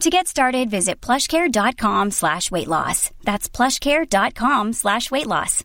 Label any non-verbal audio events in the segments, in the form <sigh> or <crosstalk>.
To get started, visit plushcare.com slash weight loss. That's plushcare.com slash weight loss.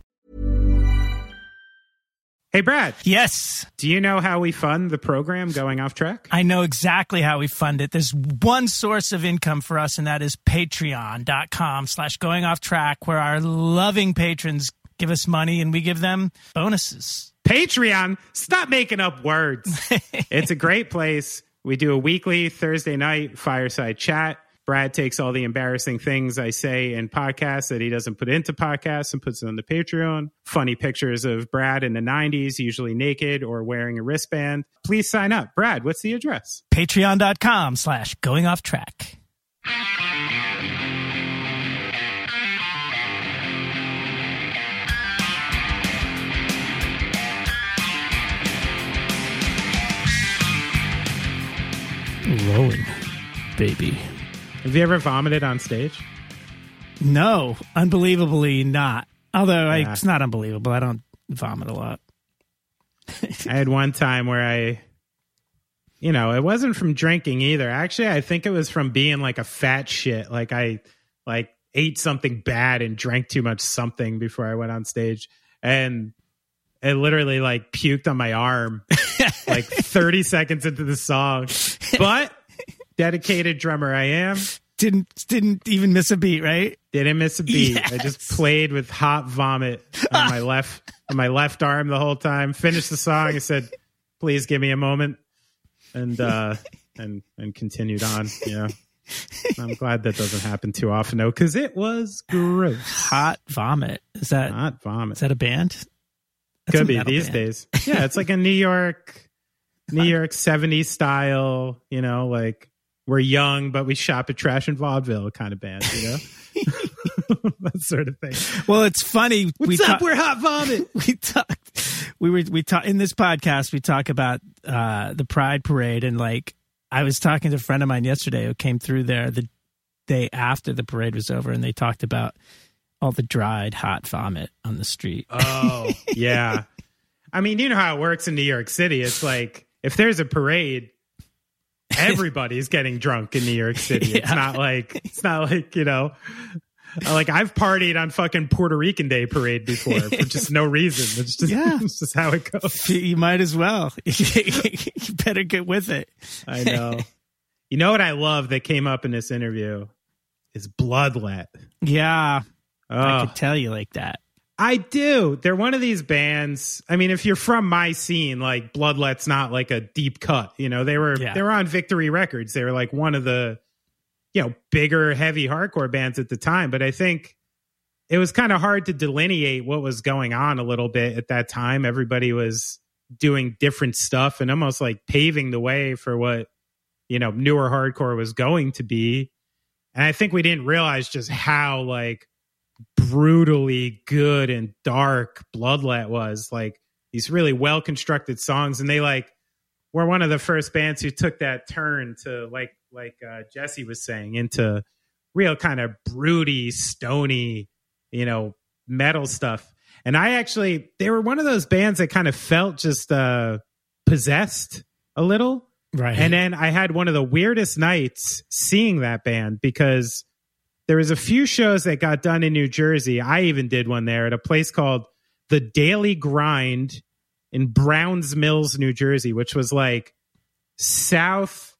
Hey, Brad. Yes. Do you know how we fund the program going off track? I know exactly how we fund it. There's one source of income for us, and that is patreon.com slash going off track, where our loving patrons give us money and we give them bonuses. Patreon. Stop making up words. <laughs> it's a great place. We do a weekly Thursday night fireside chat. Brad takes all the embarrassing things I say in podcasts that he doesn't put into podcasts and puts it on the Patreon. Funny pictures of Brad in the 90s, usually naked or wearing a wristband. Please sign up. Brad, what's the address? Patreon.com slash going off track. Rolling, baby. Have you ever vomited on stage? No, unbelievably not. Although I, it's not unbelievable. I don't vomit a lot. <laughs> I had one time where I, you know, it wasn't from drinking either. Actually, I think it was from being like a fat shit. Like I, like ate something bad and drank too much something before I went on stage, and it literally like puked on my arm, <laughs> like thirty seconds into the song. But dedicated drummer I am. Didn't didn't even miss a beat, right? Didn't miss a beat. I just played with hot vomit on my <laughs> left on my left arm the whole time. Finished the song. I said, "Please give me a moment," and uh, and and continued on. Yeah, I'm glad that doesn't happen too often though, because it was gross. Hot vomit. Is that Hot vomit. is that a band? That's Could be these band. days. Yeah, it's like a New York, <laughs> New York '70s style. You know, like we're young, but we shop at Trash and Vaudeville kind of band. You know, <laughs> that sort of thing. Well, it's funny. What's we up? talk- we're hot vomit. <laughs> we talked we were we talk in this podcast we talk about uh the pride parade and like i was talking to a friend of mine yesterday who came through there the day after the parade was over and they talked about all the dried hot vomit on the street Oh, yeah. I mean, you know how it works in New York City. It's like if there's a parade, everybody's getting drunk in New York City. It's <laughs> not like it's not like, you know, like I've partied on fucking Puerto Rican Day parade before for <laughs> just no reason. It's just Yeah. <laughs> it's just how it goes. you might as well you better get with it I know. You know what I love that came up in this interview is Bloodlet. yeah i could tell you like that I do. They're one of these bands. I mean, if you're from my scene, like Bloodlet's not like a deep cut. You know, they were Yeah. they were on Victory Records. They were like one of the you know bigger heavy hardcore bands at the time. But I think it was kind of hard to delineate what was going on a little bit at that time. Everybody was doing different stuff and almost like paving the way for what you know newer hardcore was going to be. And I think we didn't realize just how like brutally good and dark Bloodlet was. Like these really well constructed songs, and they like were one of the first bands who took that turn to like like uh, Jesse was saying into real kind of broody, stony, you know, metal stuff. And I actually they were one of those bands that kind of felt just uh possessed a little. right And then I had one of the weirdest nights seeing that band because there was a few shows that got done in New Jersey. I even did one there at a place called The Daily Grind in Browns Mills, New Jersey, which was like south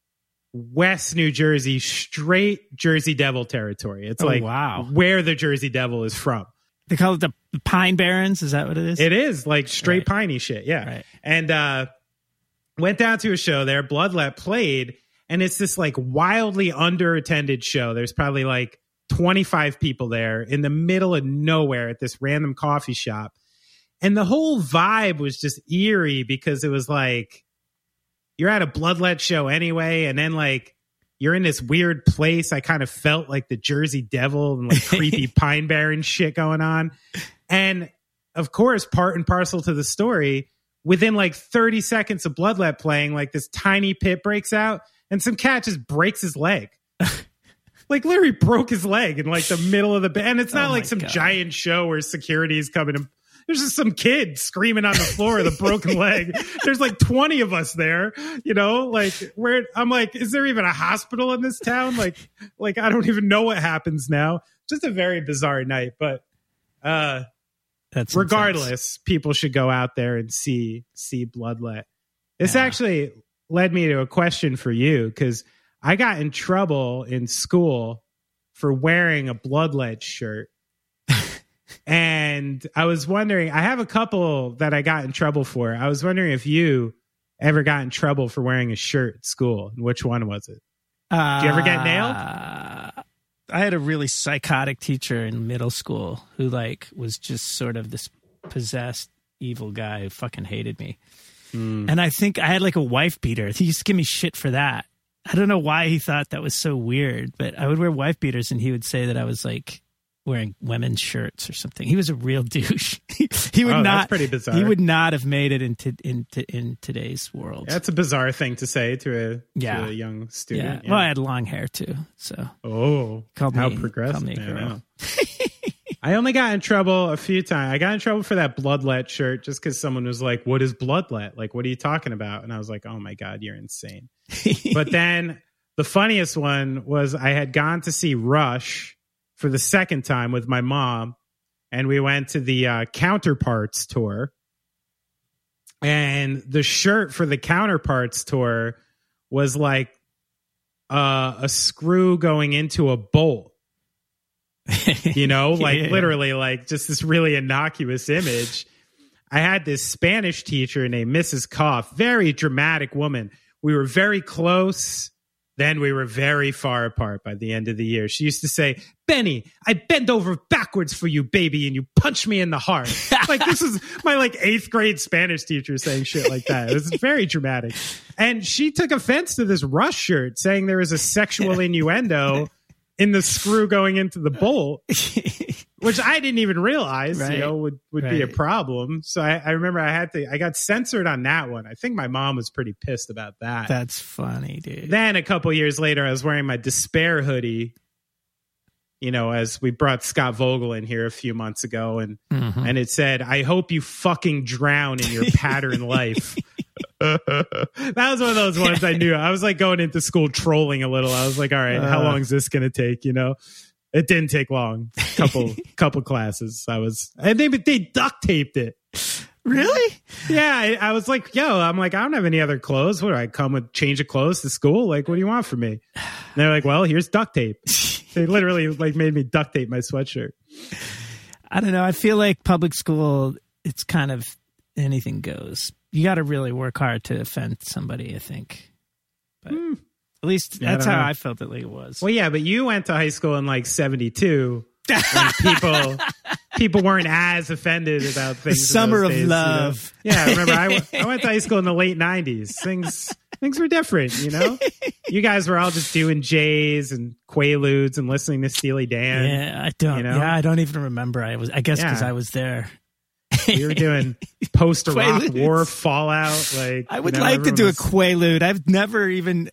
west New Jersey, straight Jersey Devil territory. It's Oh, like wow. where the Jersey Devil is from. They call it the Pine Barrens. Is that what it is? It is like straight Right. piney shit. Yeah. Right. And uh went down to a show there. Bloodlet played, and it's this like wildly underattended show. There's probably like 25 people there in the middle of nowhere at this random coffee shop. And the whole vibe was just eerie because it was like you're at a bloodlet show anyway, and then like you're in this weird place. I kind of felt like the Jersey Devil and like <laughs> creepy Pine Barren shit going on. And of course, part and parcel to the story, within like 30 seconds of Bloodlet playing, like this tiny pit breaks out and some cat just breaks his leg. Like literally broke his leg in like the <laughs> middle of the band. And it's not Oh like some God. giant show where security is coming and there's just some kid screaming on the floor with a broken <laughs> leg. There's like 20 of us there, you know, like where I'm like, is there even a hospital in this town? Like, like I don't even know what happens now. Just a very bizarre night, but uh That's regardless, people should go out there and see see Bloodlet. This Yeah. actually led me to a question for you because I got in trouble in school for wearing a Bloodlet shirt. <laughs> and I was wondering, I have a couple that I got in trouble for. I was wondering if you ever got in trouble for wearing a shirt at school. And which one was it? Did you ever get nailed? Uh, I had a really psychotic teacher in middle school who like was just sort of this possessed evil guy who fucking hated me. Hmm. And I think I had like a wife beater. He used to give me shit for that. I don't know why he thought that was so weird, but I would wear wife beaters and he would say that I was like wearing women's shirts or something. He was a real <laughs> douche. he would Oh, not pretty bizarre. He would not have made it into into in today's world. That's a bizarre thing to say to a, Yeah. to a young yeah. student. Well, I had long hair too, so Oh, Called how me- progressive! called me a girl. <laughs> I only got in trouble a few times. I got in trouble for that bloodlet shirt just because someone was like, "What is bloodlet? Like, what are you talking about?" And I was like, "Oh my god, you're insane." <laughs> but then the funniest one was I had gone to see Rush for the second time with my mom, and we went to the uh, Counterparts tour. And the shirt for the Counterparts tour was like uh, a screw going into a bolt. <laughs> You know, like Yeah. literally, like just this really innocuous image. I had this Spanish teacher named Mrs. Koff, very dramatic woman. We were very close. Then we were very far apart by the end of the year. She used to say, Benny, I bend over backwards for you, baby, and you punch me in the heart. <laughs> like this is my like eighth grade Spanish teacher saying shit like that. It was very dramatic. And she took offense to this Rush shirt saying there was a sexual innuendo in the screw going into the bolt <laughs> which I didn't even realize, Right. you know, would, would be a problem. So I, I remember I had to, I got censored on that one. I think my mom was pretty pissed about that. That's funny, dude. then a couple years later, I was wearing my despair hoodie, you know, as we brought Scott Vogel in here a few months ago and, Mhm. and it said, I hope you fucking drown in your <laughs> pattern life. That was one of those ones I knew. I was like going into school trolling a little. I was like, all right, how Uh. long is this going to take? You know, it didn't take long. Couple, <laughs> couple classes. I was, and they, they duct taped it. Really? Yeah. I, I was like, yo, I'm like, I don't have any other clothes. What do I come with change of clothes to school? Like, what do you want from me? And <sighs> they're like, well, here's duct tape. <laughs> They literally like made me duct tape my sweatshirt. I don't know. I feel like public school, it's kind of anything goes. You got to really work hard to offend somebody, I think. But hmm. at least Yeah, I that's don't how know. I felt it was. Well, yeah, but you went to high school in like 72. <laughs> people people weren't as offended about things. in summer of days, you know? love. Yeah, I remember I, went- I went to high school in the late 90s. Things things were different, you know? You guys were all just doing J's and Quaaludes and listening to Steely Dan. yeah, I don't. you know? Yeah, I don't even remember. I was. I guess because Yeah. I was there. <laughs> We were doing post Iraq War Fallout. Like I would you know, like to do a Quaalude. I've never even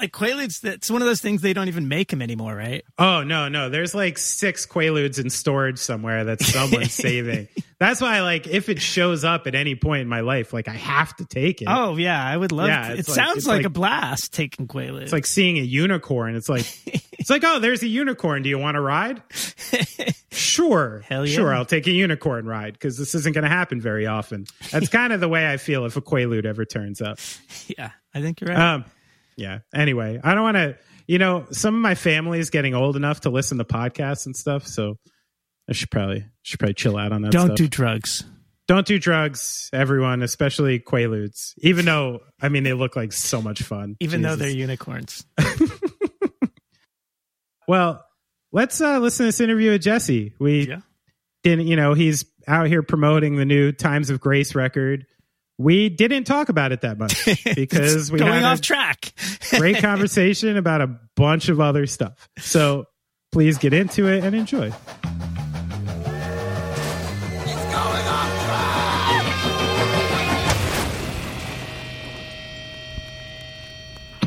like Quaaludes. That's one of those things they don't even make them anymore, right? Oh no, no. There's like six Quaaludes in storage somewhere that someone's <laughs> saving. That's why, like, if it shows up at any point in my life, like I have to take it. Oh yeah, I would love. Yeah, to. It like- sounds like, like- a blast taking Quaalude. It's like seeing a unicorn. It's like <laughs> it's like, oh, there's a unicorn. Do you want to ride? <laughs> Sure. Hell yeah. Sure, I'll take a unicorn ride because this isn't going to happen very often. That's kind of the way I feel if a Quaalude ever turns up. yeah, I think you're right. Um, yeah. Anyway, I don't want to. You know, some of my family is getting old enough to listen to podcasts and stuff, so I should probably should probably chill out on that. Don't stuff. do drugs. don't do drugs, everyone, especially Quaaludes. Even though I mean they look like so much fun. Even though they're unicorns. <laughs> well, let's uh, listen to this interview with Jesse. We Yeah. didn't, you know, he's out here promoting the new Times of Grace record. We didn't talk about it that much <laughs> because we were Going had off a track. <laughs> great conversation about a bunch of other stuff. So please get into it and enjoy.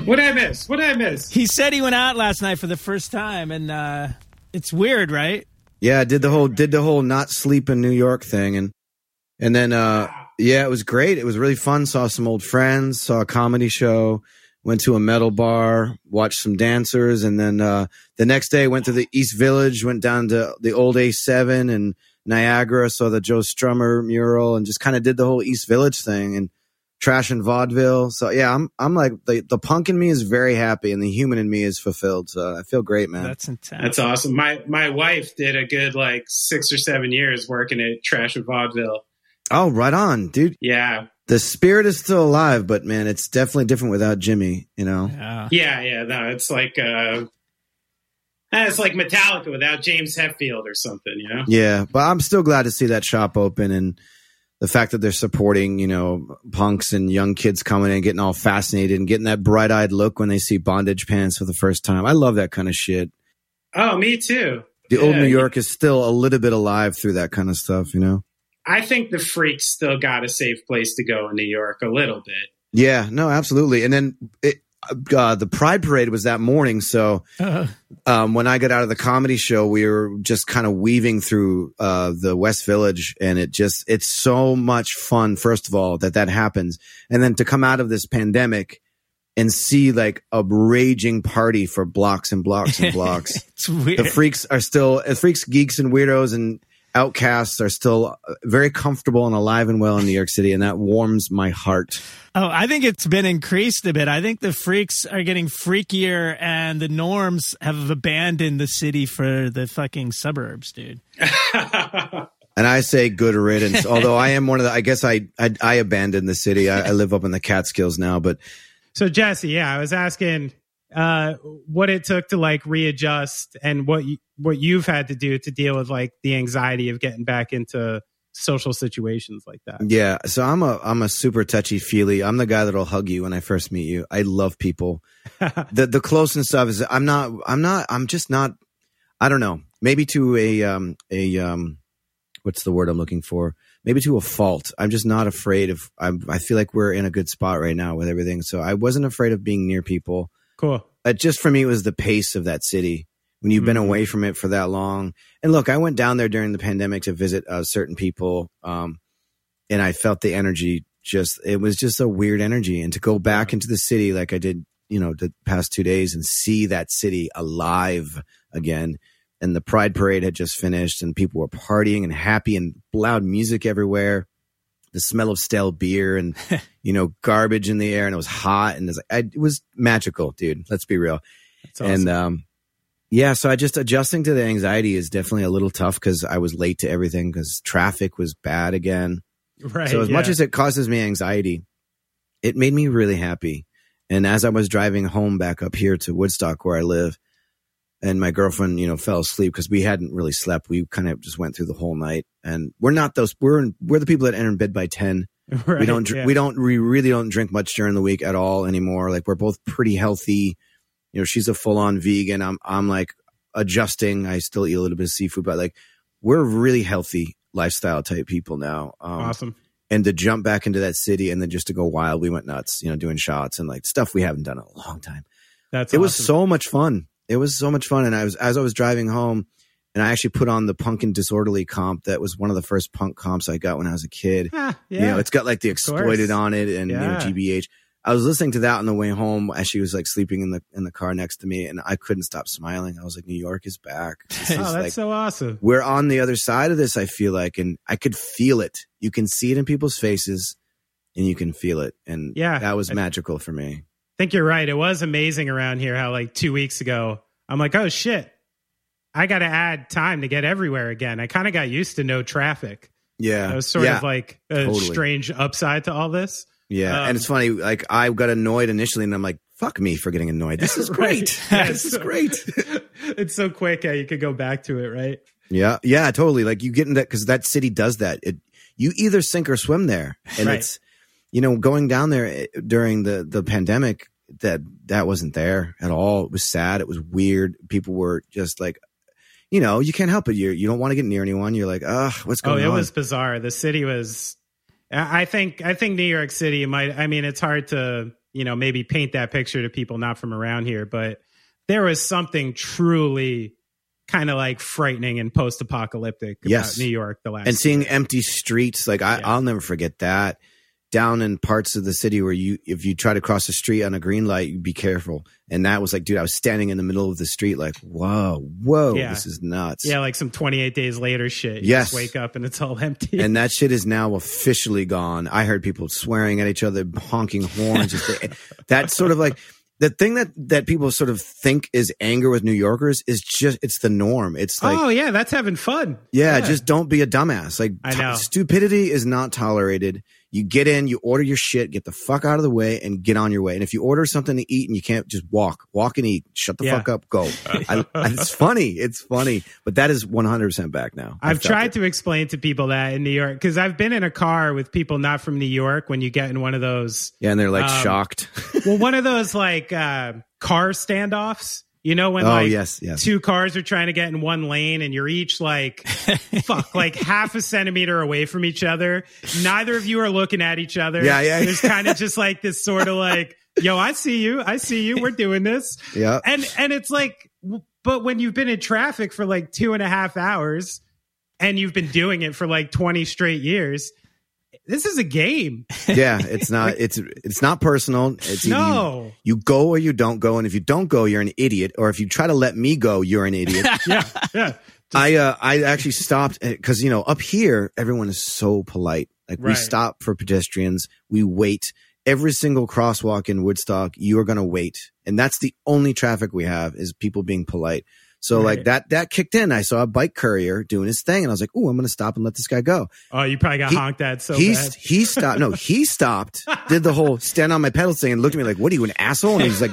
What did I miss? What did I miss? he said he went out last night for the first time, and uh, it's weird, right? Yeah, did the whole did the whole not sleep in New York thing and and then uh yeah, it was great. It was really fun. Saw some old friends, saw a comedy show, went to a metal bar, watched some dancers, and then uh the next day went to the East Village, went down to the old A7 and Niagara, saw the Joe Strummer mural and just kind of did the whole East Village thing and trash and vaudeville. So yeah, I'm I'm like the the punk in me is very happy and the human in me is fulfilled. So I feel great, man. That's intense. That's awesome. My my wife did a good like six or seven years working at Trash and Vaudeville. Oh, right on, dude. Yeah, the spirit is still alive, but man, it's definitely different without Jimmy. You know, yeah. yeah, yeah. No, it's like uh, eh, it's like Metallica without James Hetfield or something. You know? yeah. But I'm still glad to see that shop open and the fact that they're supporting, you know, punks and young kids coming in, getting all fascinated and getting that bright eyed look when they see bondage pants for the first time. I love that kind of shit. Oh, me too. The old New York is still a little bit alive through that kind of stuff, you know. I think the freaks still got a safe place to go in New York a little bit. Yeah, no, absolutely. And then it, uh, the Pride Parade was that morning, so Uh, um, when I got out of the comedy show, we were just kind of weaving through uh, the West Village, and it just it's so much fun. First of all, that that happens, and then to come out of this pandemic and see like a raging party for blocks and blocks and <laughs> blocks. it's weird. the freaks are still uh, freaks, geeks, and weirdos and outcasts are still uh, very comfortable and alive and well in New York City, and that warms my heart. Oh, I think it's been increased a bit. I think the freaks are getting freakier and the norms have abandoned the city for the fucking suburbs, dude. <laughs> And I say good riddance. <laughs> Although I am one of the, I guess I I, I abandoned the city. I, I live up in the Catskills now, but So Jesse, yeah, I was asking uh, what it took to like readjust and what you, what you've had to do to deal with like the anxiety of getting back into social situations like that. yeah. So I'm a I'm a super touchy feely. I'm the guy that'll hug you when I first meet you. I love people. <laughs> the the close and stuff is I'm not I'm not I'm just not I don't know. Maybe to a um a um what's the word I'm looking for? Maybe to a fault. I'm just not afraid of I'm, I feel like we're in a good spot right now with everything. So I wasn't afraid of being near people. Cool. uh, just for me it was the pace of that city. When you've been Mhm. away from it for that long. And look i went down there during the pandemic to visit uh, certain people um, and i felt the energy just it was just a weird energy. And to go back into the city like i did you know the past two days and see that city alive again. And the pride parade had just finished and people were partying and happy and loud music everywhere the smell of stale beer and <laughs> you know garbage in the air and it was hot and it was, like, I, it was magical dude let's be real awesome. and um yeah so i just adjusting to the anxiety is definitely a little tough because i was late to everything because traffic was bad again right. so as much as it causes me anxiety it made me really happy and as i was driving home back up here to woodstock where i live and my girlfriend you know fell asleep because we hadn't really slept. We kind of just went through the whole night. And we're not those we're we're the people that enter in bed by 10 <laughs> Right, we don't yeah. we don't we really don't drink much during the week at all anymore. Like we're both pretty healthy. You know she's a full-on vegan. I'm i'm like adjusting. I still eat a little bit of seafood but like we're really healthy lifestyle type people now. Um, awesome. and to jump back into that city and then just to go wild we went nuts you know doing shots and like stuff we haven't done in a long time. That's it was so much fun it was so much fun and i was as i was driving home and i actually put on the punk and disorderly comp that was one of the first punk comps i got when i was a kid Ah, yeah. you know, it's got like the exploited on it and you know GBH. I was listening to that on the way home as she was like sleeping in the in the car next to me, and I couldn't stop smiling. I was like, New York is back. <laughs> Is oh, that's like so awesome. we're on the other side of this. I feel like, and I could feel it. You can see it in people's faces, and you can feel it. And Yeah. that was I- magical for me. Think you're right. It was amazing around here how like two weeks ago, I'm like, oh shit. I got to add time to get everywhere again. I kind of got used to no traffic. Yeah, It was sort yeah. of like a totally. strange upside to all this. Yeah, Um, and it's funny. Like I got annoyed initially, and I'm like, "Fuck me for getting annoyed. This <laughs> is Right. great. Yeah, <laughs> <laughs> this is so- great." it's so quick you could go back to it, right? yeah, yeah, totally. Like you get in that because that city does that. It you either sink or swim there, and Right. it's you know going down there eh, during the the pandemic that that wasn't there at all. It was sad. It was weird. People were just like. You know, you can't help it. You you don't want to get near anyone. You're like, ugh, what's going on? Oh, it on? was bizarre. The city was. I think. I think New York City might. I mean, it's hard to you know maybe paint that picture to people not from around here, but there was something truly kind of like frightening and post-apocalyptic about Yes. New York. The last and seeing empty streets like I, Yeah. i'll never forget that down in parts of the city where you if you try to cross the street on a green light you be careful and that was like dude i was standing in the middle of the street like whoa whoa Yeah. this is nuts yeah, like some 28 days later shit. You Yes. just wake up and it's all <laughs> empty. and that shit is now officially gone i heard people swearing at each other honking horns just <laughs> that sort of like the thing that that people sort of think is anger with new yorkers is just it's the norm it's like oh yeah, that's having fun. Yeah, just don't be a dumbass. Like know. stupidity is not tolerated. You get in, you order your shit, get the fuck out of the way, and get on your way. And if you order something to eat and you can't just walk, walk and eat, shut the Yeah. fuck up, go. I, it's funny, it's funny, but that is one hundred percent back now. I've tried to explain to people that in New York because I've been in a car with people not from New York when you get in one of those yeah, and they're like um, shocked. well, one of those like uh, car standoffs. You know when oh like yes, yes. two cars are trying to get in one lane and you're each like <laughs> fuck like half a centimeter away from each other. Neither of you are looking at each other. Yeah, yeah, There's kind of just like this sort of like, yo, I see you, I see you, we're doing this, yeah, and and it's like, but when you've been in traffic for like two and a half hours and you've been doing it for like 20 straight years. This is a game. <laughs> yeah. It's not. It's it's not personal. It's either you- No. You, go or you don't go, and if you don't go, you're an idiot. Or if you try to let me go, you're an idiot. <laughs> Yeah. Yeah. I uh, I actually stopped because you know up here everyone is so polite. Like we stop for pedestrians, we wait. Every single crosswalk in Woodstock, you are going to wait, and that's the only traffic we have is people being polite. So like that that kicked in. I saw a bike courier doing his thing, and I was like, "Ooh, I'm going to stop and let this guy go." Oh, you probably got He- honked at so he bad. he stopped. No, <laughs> he stopped. Did the whole stand on my pedals thing and looked at me like, "What are you, an asshole?" And he's like,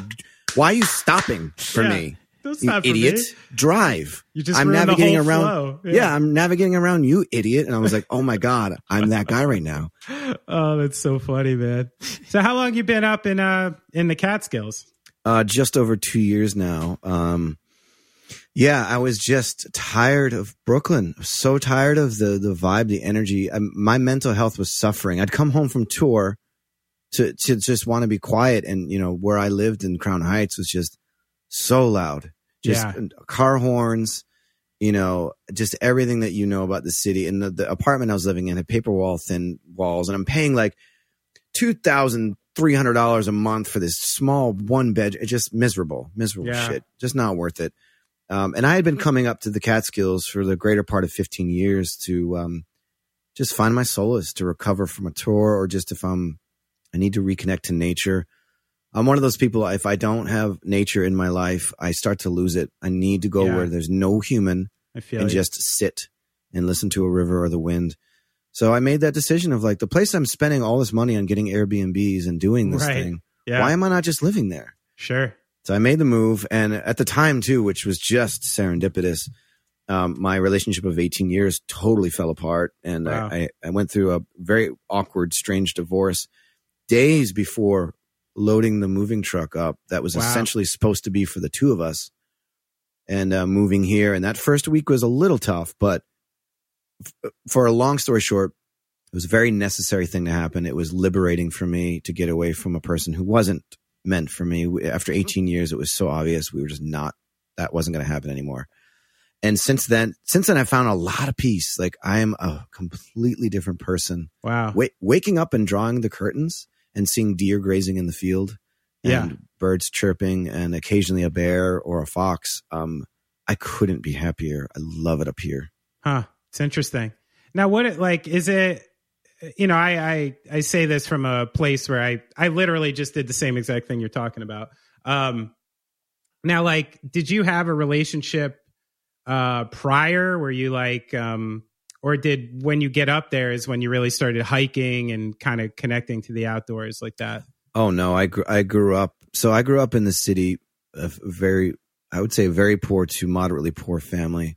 "Why are you stopping for Yeah. me?" Don't You stop idiot. me. Drive. You just I'm navigating around. Yeah. Yeah. I'm navigating around you, idiot. And I was like, oh my god, I'm that guy right now. <laughs> Oh, that's so funny, man. So how long you been up in uh in the Catskills? Uh, just over two years now. Um, yeah, I was just tired of Brooklyn. So tired of the the vibe, the energy. Um, my mental health was suffering. I'd come home from tour to to just want to be quiet, and you know where I lived in Crown Heights was just so loud. Just Yeah. car horns. You know, just everything that you know about the city. And the, the apartment I was living in had paper wall thin walls, and I'm paying like two thousand three hundred dollars a month for this small one bed. It's just miserable, miserable Yeah. shit. Just not worth it. Um, and I had been coming up to the Catskills for the greater part of fifteen years to um, just find my solace, to recover from a tour, or just if I'm I need to reconnect to nature. I'm one of those people. If I don't have nature in my life, I start to lose it. I need to go Yeah. where there's no human I feel and you. just sit and listen to a river or the wind. So I made that decision of like the place I'm spending all this money on getting Airbnbs and doing this Right. thing. yeah, Why am I not just living there? sure. So I made the move, and at the time too, which was just serendipitous, um, my relationship of 18 years totally fell apart, and Wow. I, I, went through a very awkward, strange divorce days before loading the moving truck up. That was Wow. essentially supposed to be for the two of us, and uh, moving here. And that first week was a little tough, but f- for a long story short. It was a very necessary thing to happen. It was liberating for me to get away from a person who wasn't meant for me. After 18 years, it was so obvious we were just not, that wasn't going to happen anymore. And since then, since then, I found a lot of peace. Like I am a completely different person. Wow. Wa- waking up and drawing the curtains and seeing deer grazing in the field and Yeah. birds chirping and occasionally a bear or a fox. Um, I couldn't be happier. I love it up here. Huh. It's interesting. Now, what it like is it? You know, I I I say this from a place where I I literally just did the same exact thing you're talking about. Um, now, like, did you have a relationship uh prior? Were you like um or did when you get up there is when you really started hiking and kind of connecting to the outdoors like that? Oh no, I grew, I grew up. So I grew up in the city, a very I would say a very poor to moderately poor family.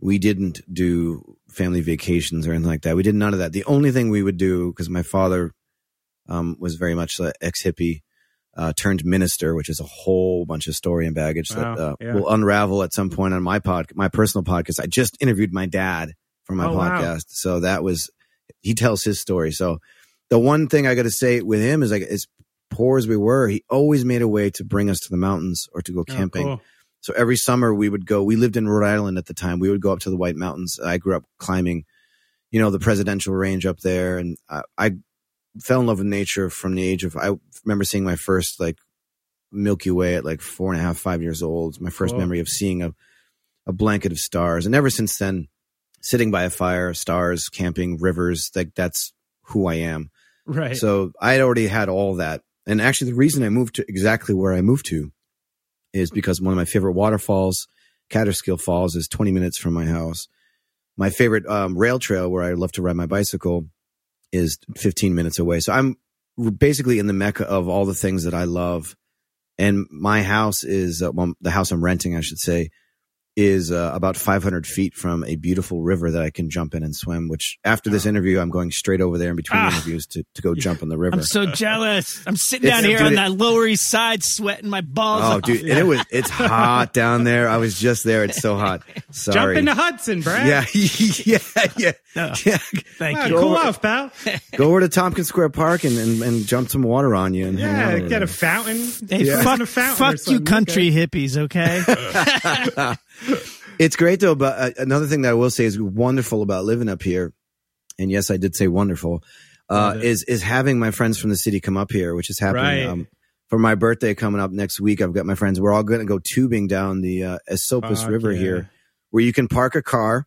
We didn't do family vacations or anything like that. We did none of that. The only thing we would do because my father um, was very much an ex hippie. Uh, turned minister, which is a whole bunch of story and baggage Wow, that uh, yeah. will unravel at some point on my pod, my personal podcast. I just interviewed my dad for my Oh, wow. podcast, so that was he tells his story. So the one thing I got to say with him is like as poor as we were, he always made a way to bring us to the mountains or to go Oh, camping. cool. So every summer we would go. We lived in Rhode Island at the time. We would go up to the White Mountains. I grew up climbing, you know, the presidential range up there, and I, I fell in love with nature from the age of. I remember seeing my first like Milky Way at like four and a half, five years old. My first Cool. memory of seeing a a blanket of stars, and ever since then, sitting by a fire, stars, camping, rivers. Like that's who I am. Right. So I had already had all that. And actually, the reason I moved to exactly where I moved to is because one of my favorite waterfalls, Kaaterskill Falls, is 20 minutes from my house. My favorite um, rail trail where I love to ride my bicycle is 15 minutes away. So I'm basically in the mecca of all the things that I love. And my house is, uh, well, the house I'm renting, I should say, is uh, about 500 feet from a beautiful river that I can jump in and swim. Which after this interview, I'm going straight over there in between Ah. interviews to, to go jump in the river. I'm so jealous. I'm sitting It's- down here dude, on that Lower East Side, sweating my balls Oh, off. dude, and it was it's hot down there. I was just there. It's so hot. Sorry. <laughs> Jump Sorry. into Hudson, Brad. yeah, <laughs> yeah, yeah, No. <laughs> yeah. Thank Wow, you. cool off, pal. Go over to Tompkins Square Park and, and, and jump some water on you and hang out. Yeah, over get a fountain. Hey, Piss in fuck, a fountain fuck you, country okay? hippies. Okay. <laughs> It's great though. But uh, another thing that I will say is wonderful about living up here, and yes, I did say wonderful, uh, it. is is having my friends from the city come up here, which is happening. Right. Um, for my birthday coming up next week, I've got my friends. We're all going to go tubing down the uh, Esopus Fuck River yeah. here, where you can park a car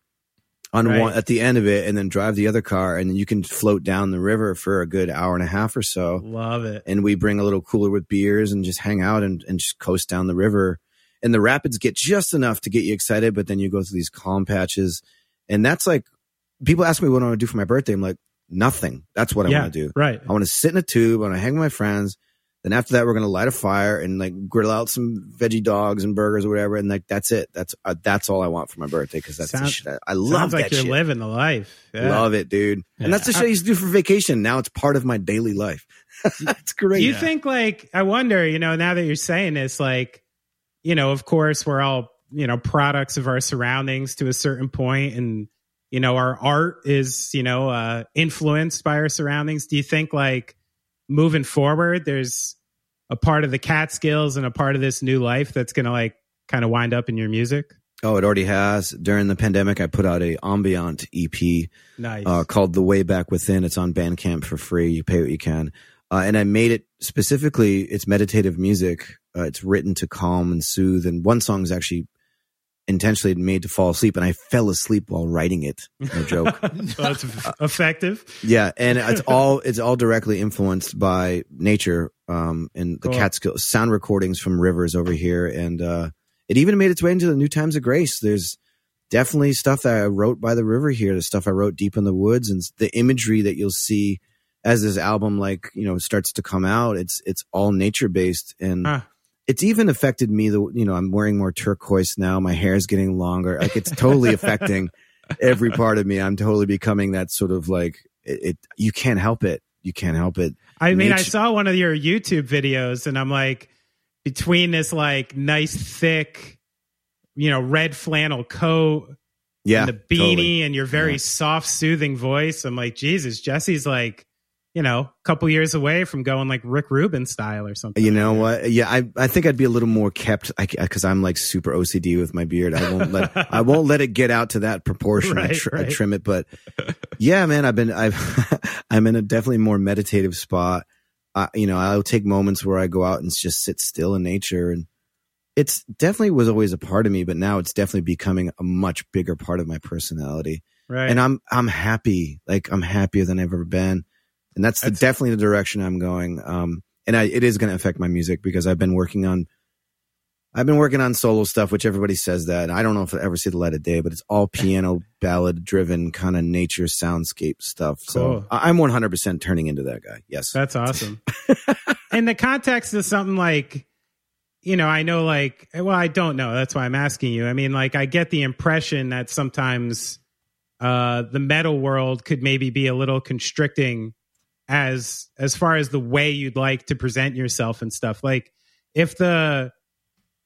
on Right. one at the end of it, and then drive the other car, and then you can float down the river for a good hour and a half or so. Love it. And we bring a little cooler with beers and just hang out and, and just coast down the river. And the rapids get just enough to get you excited, but then you go through these calm patches, and that's like people ask me what I want to do for my birthday. I'm like nothing. That's what I yeah, want to do. Right. I want to sit in a tube. I want to hang with my friends. Then after that, we're going to light a fire and like grill out some veggie dogs and burgers or whatever. And like, that's it. That's, uh, that's all I want for my birthday. Cause that's the shit. I, I love Sounds like that you're shit. living the life. Yeah. Love it, dude. And that's the shit I used to do for vacation. Now it's part of my daily life. <laughs> That's great. Do you think like I wonder, you know, now that you're saying this, like, you know, of course we're all, you know, products of our surroundings to a certain point and you know, our art is, you know, uh influenced by our surroundings. Do you think like moving forward there's a part of the Catskills and a part of this new life that's gonna like kind of wind up in your music? Oh, it already has. During the pandemic, I put out a ambient EP Nice. uh, called "The Way Back Within." It's on Bandcamp for free. You pay what you can, uh, and I made it specifically. It's meditative music. Uh, it's written to calm and soothe. And one song is actually intentionally made to fall asleep, and I fell asleep while writing it. No joke. <laughs> well, it's <laughs> effective. yeah, and it's <laughs> all it's all directly influenced by nature um, and the Cool. Catskill sound recordings from rivers over here, and uh, it even made its way into the New Times of Grace. There's definitely stuff that I wrote by the river here. The stuff I wrote deep in the woods, and the imagery that you'll see as this album like you know starts to come out. It's it's all nature based, and Huh. It's even affected me. The you know I'm wearing more turquoise now. My hair is getting longer. Like it's totally <laughs> affecting every part of me. I'm totally becoming that sort of like it, it. You can't help it. You can't help it. I mean, I saw one of your YouTube videos, and I'm like, between this like nice thick, you know, red flannel coat Yeah, and the beanie totally. and your very Yeah. soft, soothing voice, I'm like, Jesus, Jesse's like, you know, a couple years away from going like Rick Rubin style or something. You know what? Yeah, I I think I'd be a little more kept because I'm like super OCD with my beard. I won't let <laughs> I won't let it get out to that proportion. I, Right, I trim it, but yeah, man, I've been I've <laughs> I'm in a definitely more meditative spot. I, you know, I'll take moments where I go out and just sit still in nature, and it's definitely was always a part of me, but now it's definitely becoming a much bigger part of my personality. right? and I'm I'm happy. Like I'm happier than I've ever been, and that's, the, definitely the direction I'm going. Um, and I, it is going to affect my music because I've been working on I've been working on solo stuff, which everybody says that. I don't know if I ever see the light of day, but it's all <laughs> piano ballad driven kind of nature soundscape stuff. So Cool. I- I'm 100% turning into that guy. Yes. That's awesome. in the context of something like, you know, I know like, well, I don't know. That's why I'm asking you. I mean, like, I get the impression that sometimes uh, the metal world could maybe be a little constricting as as far as the way you'd like to present yourself and stuff. Like, if the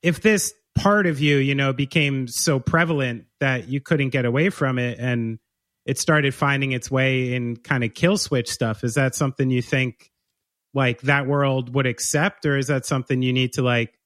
if this part of you, you know, became so prevalent that you couldn't get away from it and it started finding its way in kind of Killswitch stuff, is that something you think like that world would accept? Or is that something you need to like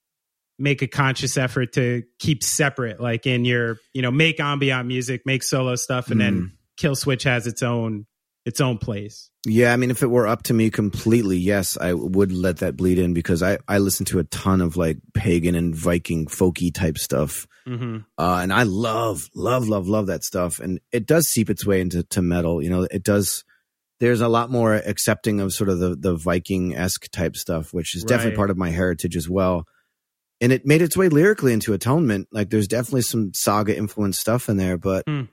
make a conscious effort to keep separate? Like in your you know make ambient music make solo stuff and then mm. Killswitch has its own its own place Yeah, I mean, if it were up to me completely, yes, I would let that bleed in because I, I listen to a ton of like pagan and Viking folky type stuff. mm-hmm. Uh, and I love, love, love, love that stuff. And it does seep its way into to metal. You know, it does. There's a lot more accepting of sort of the, the Viking esque type stuff, which is definitely part of my heritage as well. And it made its way lyrically into Atonement. Like there's definitely some saga influenced stuff in there, but Hmm.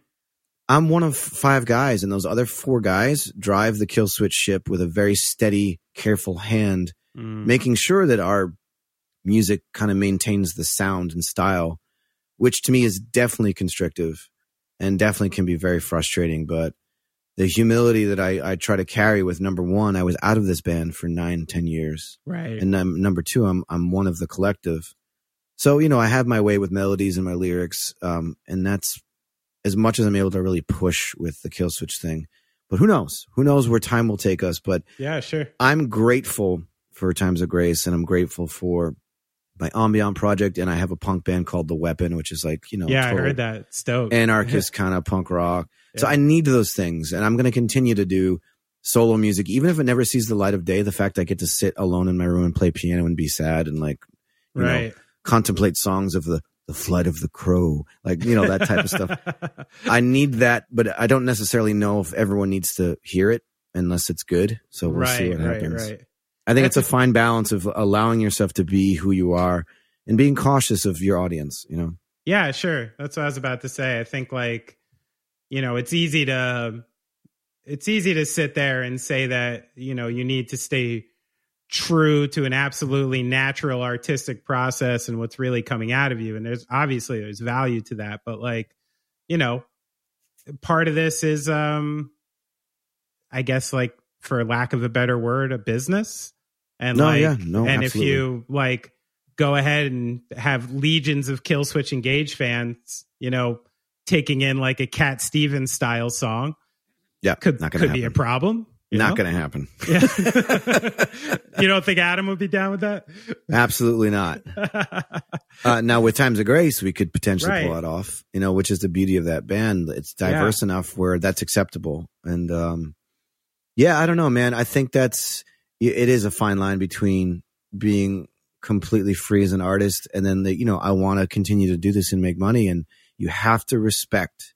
I'm one of five guys, and those other four guys drive the Killswitch ship with a very steady, careful hand, Mm. making sure that our music kind of maintains the sound and style, which to me is definitely constrictive and definitely can be very frustrating. But the humility that I, I try to carry with number one, I was out of this band for nine, ten years. right And um, number two, I'm I'm one of the collective. So you know, I have my way with melodies and my lyrics, um, and that's as much as I'm able to really push with the Killswitch thing. But who knows? Who knows where time will take us? But yeah sure I'm grateful for Times of Grace, and I'm grateful for my ambient project, and I have a punk band called The Weapon, which is like you know, yeah i heard that stoked anarchist <laughs> kind of punk rock. So I need those things, and I'm going to continue to do solo music, even if it never sees the light of day. The fact I get to sit alone in my room and play piano and be sad and like you know, right contemplate songs of the the flight of the crow, like you know that type of stuff. <laughs> I need that, but I don't necessarily know if everyone needs to hear it unless it's good. So we'll see what right happens. right I think it's a fine balance of allowing yourself to be who you are and being cautious of your audience. You know, Yeah, sure. That's what I was about to say. I think like, you know, it's easy to it's easy to sit there and say that, you know, you need to stay true to an absolutely natural artistic process and what's really coming out of you. And there's obviously there's value to that, but like, you know, part of this is um I guess like for lack of a better word, a business. And No, like yeah, no, and absolutely. if you like go ahead and have legions of Killswitch Engage fans, you know, taking in like a Cat Stevens style song yeah, could could be a problem. You Not going to happen. Yeah. <laughs> you don't think Adam would be down with that? Absolutely not. <laughs> Uh, now with Times of Grace, we could potentially pull it off. You know, which is the beauty of that band. It's diverse enough where that's acceptable. And um, yeah, I don't know, man. I think that's it is a fine line between being completely free as an artist and then the, you know I want to continue to do this and make money. And you have to respect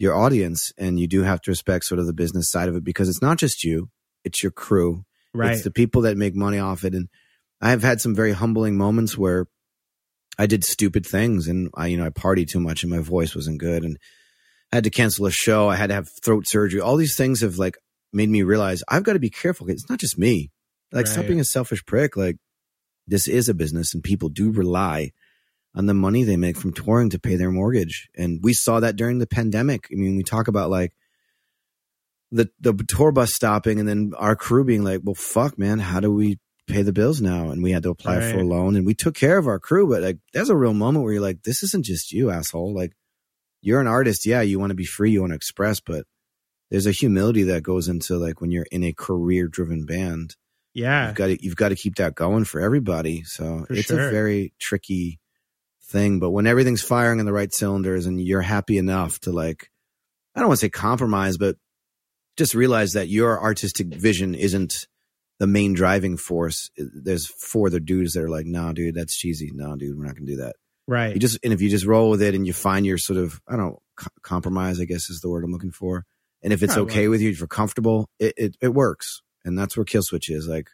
your audience, and you do have to respect sort of the business side of it because it's not just you; it's your crew. right. It's the people that make money off it. And I have had some very humbling moments where I did stupid things and I, you know, I partied too much and my voice wasn't good and I had to cancel a show. I had to have throat surgery. All these things have like made me realize I've got to be careful. It's not just me. Like stop being a selfish prick. Like this is a business and people do rely on the money they make from touring to pay their mortgage. And we saw that during the pandemic. I mean, we talk about like the the tour bus stopping and then our crew being like, "Well, fuck, man, how do we pay the bills now?" And we had to apply for a loan, and we took care of our crew. But like, there's a real moment where you're like, "This isn't just you, asshole." Like, you're an artist, yeah, you want to be free, you want to express, but there's a humility that goes into like when you're in a career driven band. yeah. You've got to you've got to keep that going for everybody. So For it's sure. a very tricky thing. But when everything's firing in the right cylinders and you're happy enough to like, I don't want to say compromise, but just realize that your artistic vision isn't the main driving force. Eh, there's four other dudes that are like, nah, dude, that's cheesy. Nah, dude, we're not gonna do that." Right. You just and if you just roll with it and you find your sort of I don't know, co- compromise, I guess is the word I'm looking for. And if it's Yeah, okay with you, if you're comfortable, it, it it works. And that's where Killswitch is like.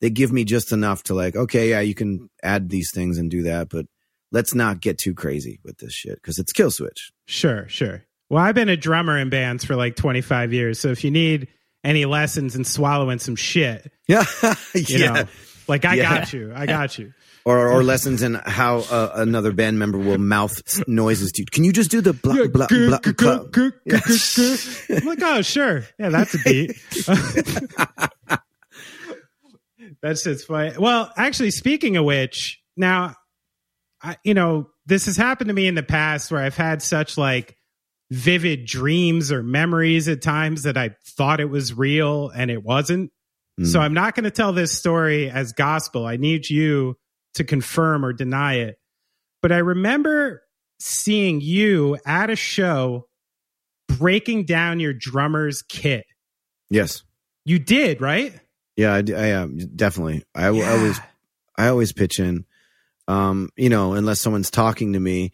they give me just enough to like, okay, yeah, you can add these things and do that, but let's not get too crazy with this shit because it's Killswitch. Sure, sure. Well, I've been a drummer in bands for like 25 years. So if you need any lessons in swallowing some shit, <laughs> Yeah, you yeah. know, like I Yeah. got you. I got you. <laughs> Or, or lessons in how uh, another band member will mouth noises to you. Can you just do the blah blah blah? blah? I'm like, oh, sure. Yeah, that's a beat. <laughs> That's just funny. Well, actually, speaking of which, now, I, you know, this has happened to me in the past where I've had such like vivid dreams or memories at times that I thought it was real and it wasn't. So Mm. I'm not going to tell this story as gospel. I need you to confirm or deny it. But I remember seeing you at a show breaking down your drummer's kit. Yes. You did, right? Yeah, I am definitely. I, w- I always, I always pitch in. Um, you know, unless someone's talking to me,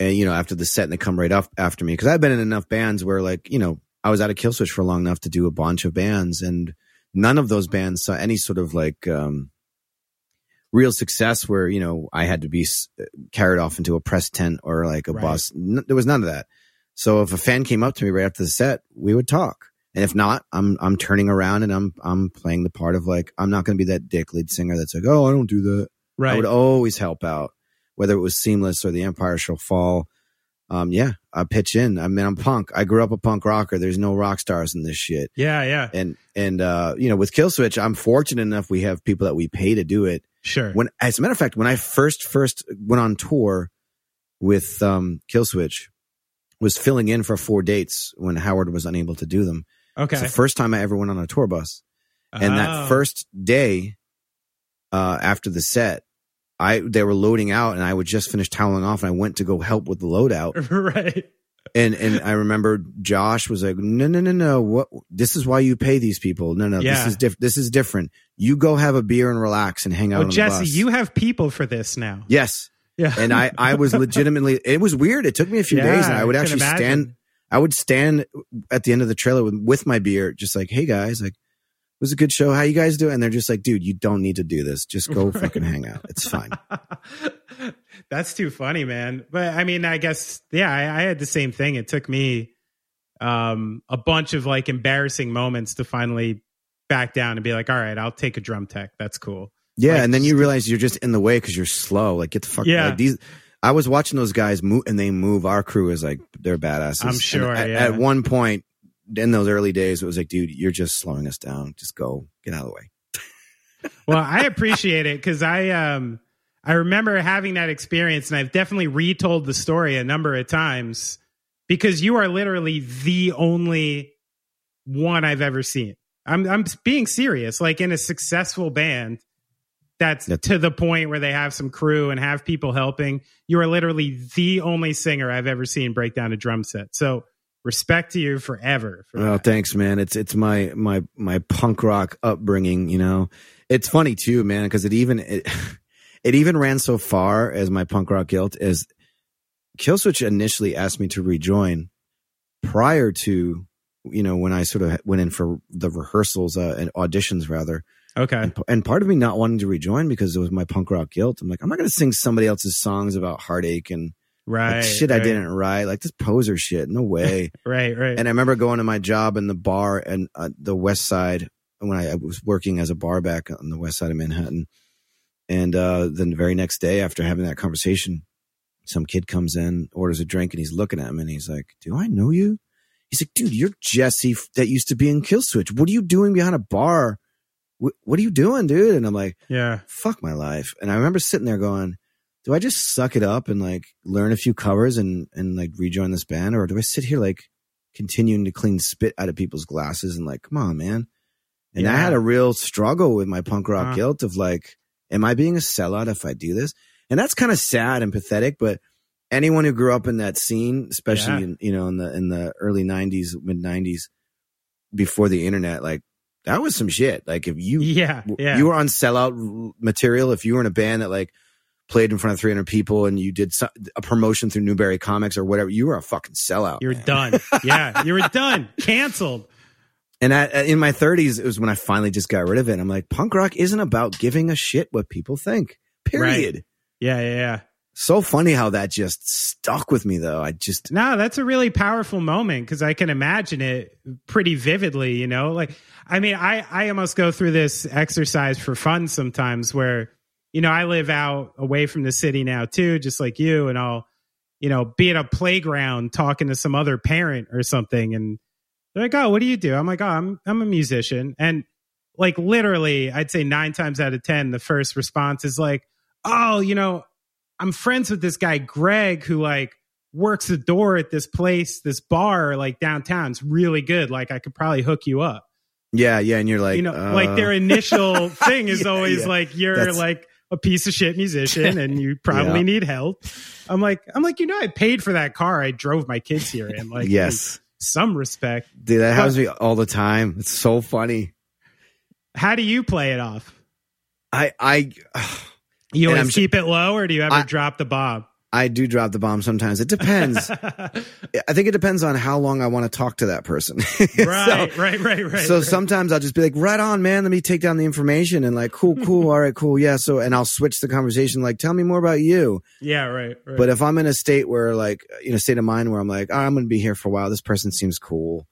and you know, after the set, and they come right up after me because I've been in enough bands where, like, you know, I was out of Killswitch for long enough to do a bunch of bands, and none of those bands saw any sort of like um, real success where you know I had to be carried off into a press tent or like a Right. bus. N- there was none of that. So if a fan came up to me right after the set, we would talk. And if not, I'm I'm turning around and I'm I'm playing the part of like I'm not going to be that dick lead singer that's like, oh, I don't do that. I would always help out, whether it was Seemless or The Empire Shall Fall. Um, yeah, I pitch in. I mean, I'm punk. I grew up a punk rocker. There's no rock stars in this shit. yeah, yeah. And and uh, you know, with Killswitch, I'm fortunate enough we have people that we pay to do it. Sure. When, as a matter of fact, when I first first went on tour with um, Killswitch, was filling in for four dates when Howard was unable to do them. okay. It's the first time I ever went on a tour bus. And Oh. that first day uh, after the set, I they were loading out, and I would just finish toweling off, and I went to go help with the loadout. <laughs> right. And and I remember Josh was like, "No, no, no, no! What? This is why you pay these people. No, no, Yeah. this is different. This is different. You go have a beer and relax and hang out the Jesse, bus." you have people for this now. yes, Yeah. and I I was <laughs> legitimately. It was weird. It took me a few Yeah, days, and I would I actually stand. I would stand at the end of the trailer with, with my beer, just like, "Hey guys, like, was a good show. How you guys doing?" And they're just like, "Dude, you don't need to do this. Just go Right. <laughs> fucking hang out. It's fine." <laughs> That's too funny, man. But I mean, I guess yeah, I, I had the same thing. It took me um a bunch of like embarrassing moments to finally back down and be like, all right, I'll take a drum tech. That's cool. Yeah, Like, and then you realize you're just in the way because you're slow. Like, get the fuck. Yeah. Like these, I was watching those guys move, and they move. Our crew is like they're badasses. I'm sure, At, yeah. at one point in those early days, it was like, dude, you're just slowing us down. Just go, get out of the way. <laughs> well, I appreciate it because I um I remember having that experience, and I've definitely retold the story a number of times because you are literally the only one I've ever seen. I'm I'm being serious. Like in a successful band that's That's- to the point where they have some crew and have people helping. You are literally the only singer I've ever seen break down a drum set. So respect to you forever. For Oh, thanks, man. It's it's my my my punk rock upbringing. You know, it's funny too, man, because it even it, <laughs> it even ran so far as my punk rock guilt as Killswitch initially asked me to rejoin prior to you know when I sort of went in for the rehearsals uh, and auditions rather, Okay. and, and part of me not wanting to rejoin because it was my punk rock guilt. I'm like, I'm not going to sing somebody else's songs about heartache and Right. like, shit I didn't write, like this poser shit. No way. <laughs> Right. Right. And I remember going to my job in the bar and uh, the West Side when I, I was working as a bar back on the West Side of Manhattan. And uh, then the very next day, after having that conversation, some kid comes in, orders a drink, and he's looking at him, and he's like, "Do I know you?" He's like, "Dude, you're Jesse that used to be in Killswitch. What are you doing behind a bar? What, what are you doing, dude?" And I'm like, yeah. fuck my life. And I remember sitting there going, do I just suck it up and like learn a few covers and, and like rejoin this band? Or do I sit here like continuing to clean spit out of people's glasses and like, come on, man. And I had a real struggle with my punk rock Huh. guilt of like, am I being a sellout if I do this? And that's kind of sad and pathetic, but anyone who grew up in that scene, especially Yeah. in, you know, in the, in the early nineties, mid nineties, before the internet, like that was some shit. Like if you, Yeah. Yeah. you were on sellout material if you were in a band that like played in front of 300 people and you did a promotion through Newbury Comics or whatever, you were a fucking sellout. You're man. done. <laughs> Yeah, you were done. Canceled. And at, in my 30s, it was when I finally just got rid of it. I'm like, punk rock isn't about giving a shit what people think. Period. Yeah, yeah, yeah. So funny how that just stuck with me, though. I just No, that's a really powerful moment because I can imagine it pretty vividly, you know? Like, I mean, I, I almost go through this exercise for fun sometimes where, you know, I live out away from the city now too, just like you, and I'll, you know, be at a playground talking to some other parent or something. And they're like, oh, what do you do? I'm like, oh, I'm, I'm a musician. And like, literally, I'd say nine times out of 10, the first response is like, oh, you know, I'm friends with this guy, Greg, who like works the door at this place, this bar, like downtown. It's really good. Like, I could probably hook you up. yeah, yeah. And you're like, you know, uh, like their initial <laughs> thing is Yeah, always yeah. like, you're That's- like, a piece of shit musician and you <laughs> probably Yeah. need help. I'm like, I'm like, you know, I paid for that car I drove my kids here in. Like, yes, some respect. dude, that happens to me all the time. It's so funny. How do you play it off? I, I, <sighs> You And always keep it low, or do you ever I- drop the bomb? I do drop the bomb sometimes. It depends. <laughs> I think it depends on how long I want to talk to that person. <laughs> right, So- right, right, right. so right. sometimes I'll just be like, right on, man. Let me take down the information and like, cool, cool. <laughs> All right, cool. Yeah. So, and I'll switch the conversation. Like, tell me more about you. yeah, right, right. But if I'm in a state where like, you know, state of mind where I'm like, oh, I'm going to be here for a while. This person seems cool.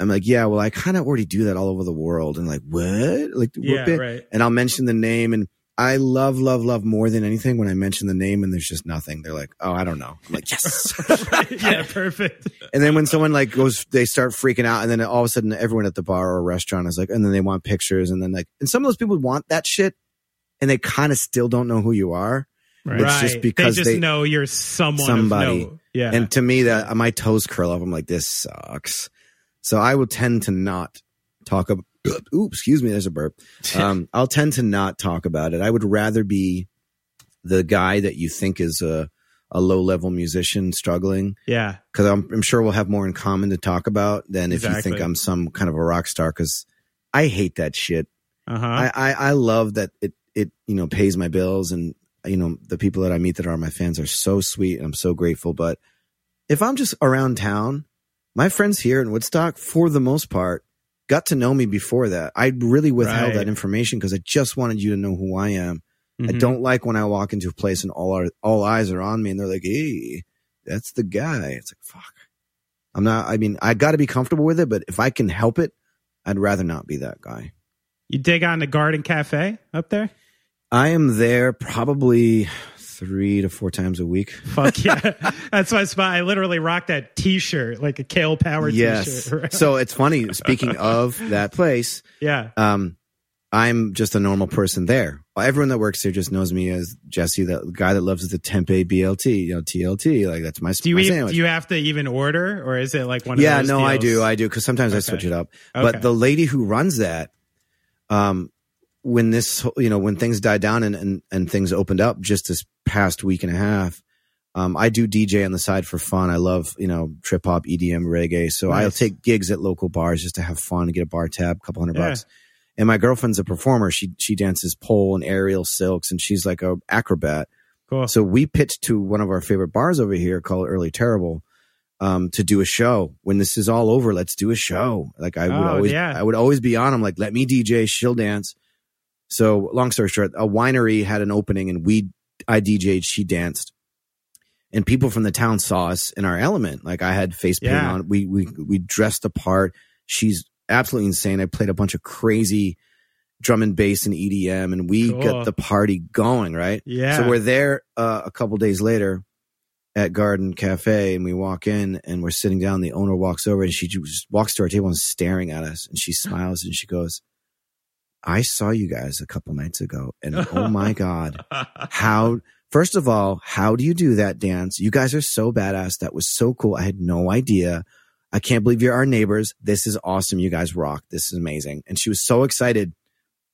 I'm like, yeah, well, I kind of already do that all over the world. And like, what? Like, yeah, what- right. and I'll mention the name and I love, love, love more than anything when I mention the name and there's just nothing. They're like, oh, I don't know. I'm like, yes. <laughs> yeah, perfect. and then when someone like goes, they start freaking out, and then all of a sudden everyone at the bar or restaurant is like, and then they want pictures, and then like, and some of those people want that shit, and they kind of still don't know who you are. Right. It's just because they just they- know you're someone Somebody. Yeah, And to me, that my toes curl up. I'm like, this sucks. So I will tend to not talk about. Oops, excuse me. There's a burp. <laughs> Um, I'll tend to not talk about it. I would rather be the guy that you think is a a low level musician struggling yeah, because I'm, I'm sure we'll have more in common to talk about than if you think I'm some kind of a rock star. Because I hate that shit. uh huh. I, I I love that it it you know pays my bills and you know the people that I meet that are my fans are so sweet and I'm so grateful. But if I'm just around town, my friends here in Woodstock, for the most part, got to know me before that. I really withheld Right. that information because I just wanted you to know who I am. I Mhm. don't like when I walk into a place and all our all eyes are on me and they're like, "Hey, that's the guy." It's like, "Fuck." I'm not. I mean, I got to be comfortable with it, but if I can help it, I'd rather not be that guy. You dig on the Garden Cafe up there? I am there probably three to four times a week. <laughs> Fuck yeah, that's my spot. I literally rock that T-shirt, like a Kale Power Yes. T-shirt. <laughs> so it's funny. Speaking of that place, yeah, um, I'm just a normal person there. Everyone that works there just knows me as Jesse, the guy that loves the Tempeh BLT, you know, TLT. Like that's my, do you my eat, do you have to even order, or is it like one? of yeah, no, I do. I do. Cause sometimes I switch it up. Okay. But the lady who runs that, um, when this, you know, when things died down and, and, and things opened up just this past week and a half, um, I do DJ on the side for fun. I love, you know, trip hop, EDM, reggae. So I'll take gigs at local bars just to have fun and get a bar tab, a couple hundred Yeah. bucks. And my girlfriend's a performer. She, she dances pole and aerial silks and she's like a acrobat. cool. So we pitched to one of our favorite bars over here called Early Terrible um, to do a show. When this is all over, let's do a show. Like I would Oh, always, yeah. I would always be on. I'm like, let me DJ, she'll dance. So long story short, a winery had an opening and we, I DJ'd, she danced. And people from the town saw us in our element. Like I had face paint Yeah. on. We, we, we dressed the part. She's absolutely insane. I played a bunch of crazy drum and bass and EDM and we Cool. got the party going, right? yeah, So we're there uh, a couple days later at Garden Cafe, and we walk in and we're sitting down. The owner walks over and she just walks to our table and staring at us, and she <laughs> smiles and she goes, "I saw you guys a couple nights ago, and <laughs> oh my god, how." First of all, how do you do that dance? You guys are so badass. That was so cool. I had no idea. I can't believe you're our neighbors. This is awesome. You guys rock. This is amazing. And she was so excited.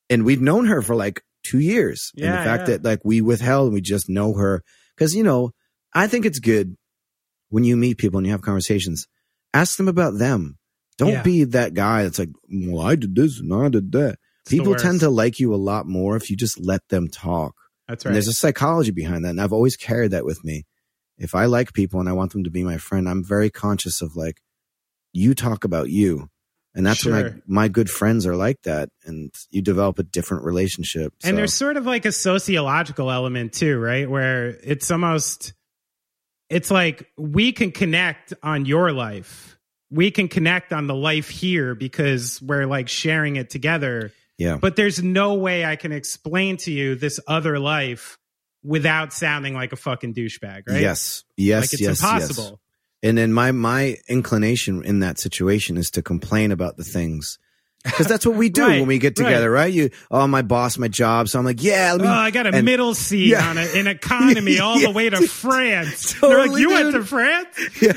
And we'd known her for like two years. and the fact yeah. that like we withheld and we just know her. Cause you know, I think it's good when you meet people and you have conversations, ask them about them. Don't Yeah. be that guy that's like, well, I did this and I did that. People tend to like you a lot more if you just let them talk. That's And right. there's a psychology behind that. And I've always carried that with me. If I like people and I want them to be my friend, I'm very conscious of like, you talk about you And that's when Sure. my my good friends are like that, and you develop a different relationship. And there's sort of like a sociological element too, right? Where it's almost it's like we can connect on your life. We can connect on the life here because we're like sharing it together. Yeah, But there's no way I can explain to you this other life without sounding like a fucking douchebag, right? yes, yes, Like it's yes, yes. impossible. And then my my inclination in that situation is to complain about the things. Because that's what we do Right, when we get together, right. You, oh, my boss, my job. So I'm like, yeah, let me. Oh, I got a and- middle seat Yeah. on an economy <laughs> all Yeah, the way to dude. France. <laughs> They're like, Totally, you went to France? <laughs> Yeah,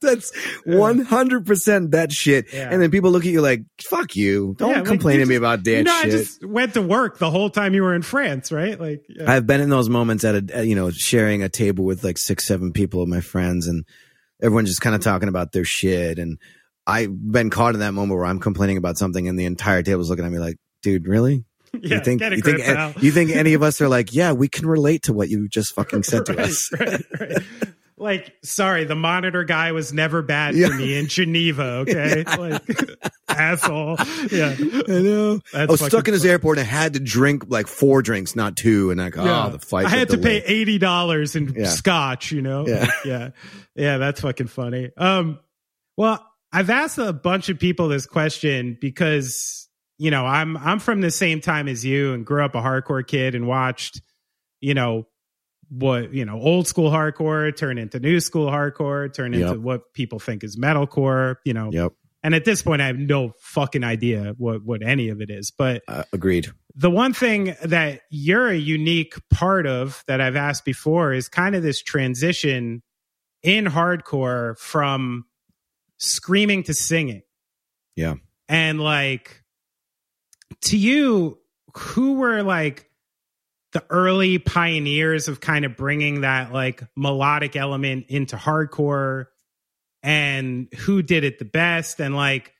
that's one hundred percent that shit. Yeah. And then people look at you like, "Fuck you! Don't Yeah, like, complain you to me about that you know, shit." I just went to work the whole time you were in France, right? Like, yeah. I've been in those moments at a, you know, sharing a table with like six, seven people of my friends and everyone's just kind of talking about their shit. And I've been caught in that moment where I'm complaining about something and the entire table's looking at me like, dude, really? <laughs> yeah, you think, you think, you think any of us are like, yeah, we can relate to what you just fucking said to <laughs> us. <laughs> right, right. Like, sorry, the monitor guy was never bad Yeah. for me in Geneva. Okay, like asshole. Yeah, I know. That's I was stuck in this airport and I had to drink like four drinks, not two. And like, Yeah. oh, the fight. I had to pay eighty dollars in Yeah. scotch. You know. Yeah. yeah, yeah. That's fucking funny. Um, well, I've asked a bunch of people this question because you know I'm I'm from the same time as you and grew up a hardcore kid and watched, you know, what you know old school hardcore turn into new school hardcore turn into Yep. what people think is metalcore. You know, Yep. and at this point I have no fucking idea what what any of it is, but Uh, agreed. the one thing that you're a unique part of that I've asked before is kind of this transition in hardcore from screaming to singing. Yeah. And like to you, who were like the early pioneers of kind of bringing that like melodic element into hardcore and who did it the best and like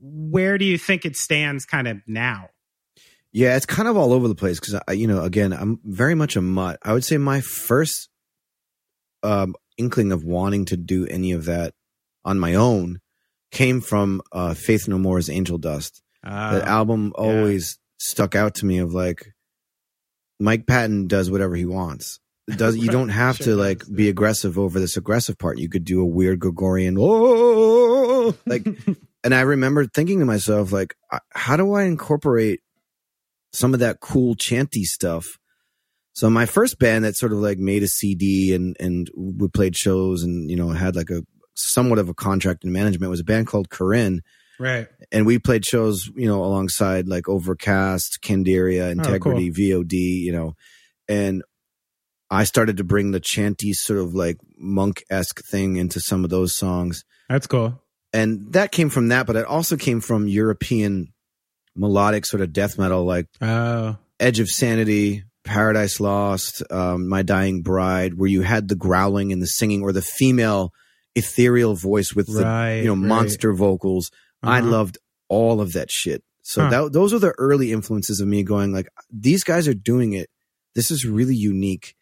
where do you think it stands kind of now? Yeah, it's kind of all over the place because I, you know, again, I'm very much a mutt. I would say my first um, inkling of wanting to do any of that on my own came from uh, Faith No More's Angel Dust. that Uh, album yeah. always stuck out to me of like Mike Patton does whatever he wants. <laughs> Does you don't have Sure to does, like yeah. be aggressive over this aggressive part. You could do a weird Gregorian oh <laughs> like and I remember thinking to myself like how do I incorporate some of that cool chanty stuff? So my first band that sort of like made a CD and and we played shows and you know had like a somewhat of a contract in management was a band called Corrin. Right. and we played shows, you know, alongside like Overcast, Candiria, Integrity, VOD, you know, and I started to bring the chanty sort of like monk esque thing into some of those songs, That's cool. and that came from that, but it also came from European melodic sort of death metal, like Oh, Edge of Sanity, Paradise Lost, um, My Dying Bride, where you had the growling and the singing or the female ethereal voice with the you know right. monster vocals. I Uh-huh. loved all of that shit. So Huh. that those are the early influences of me going like these guys are doing it. This is really unique.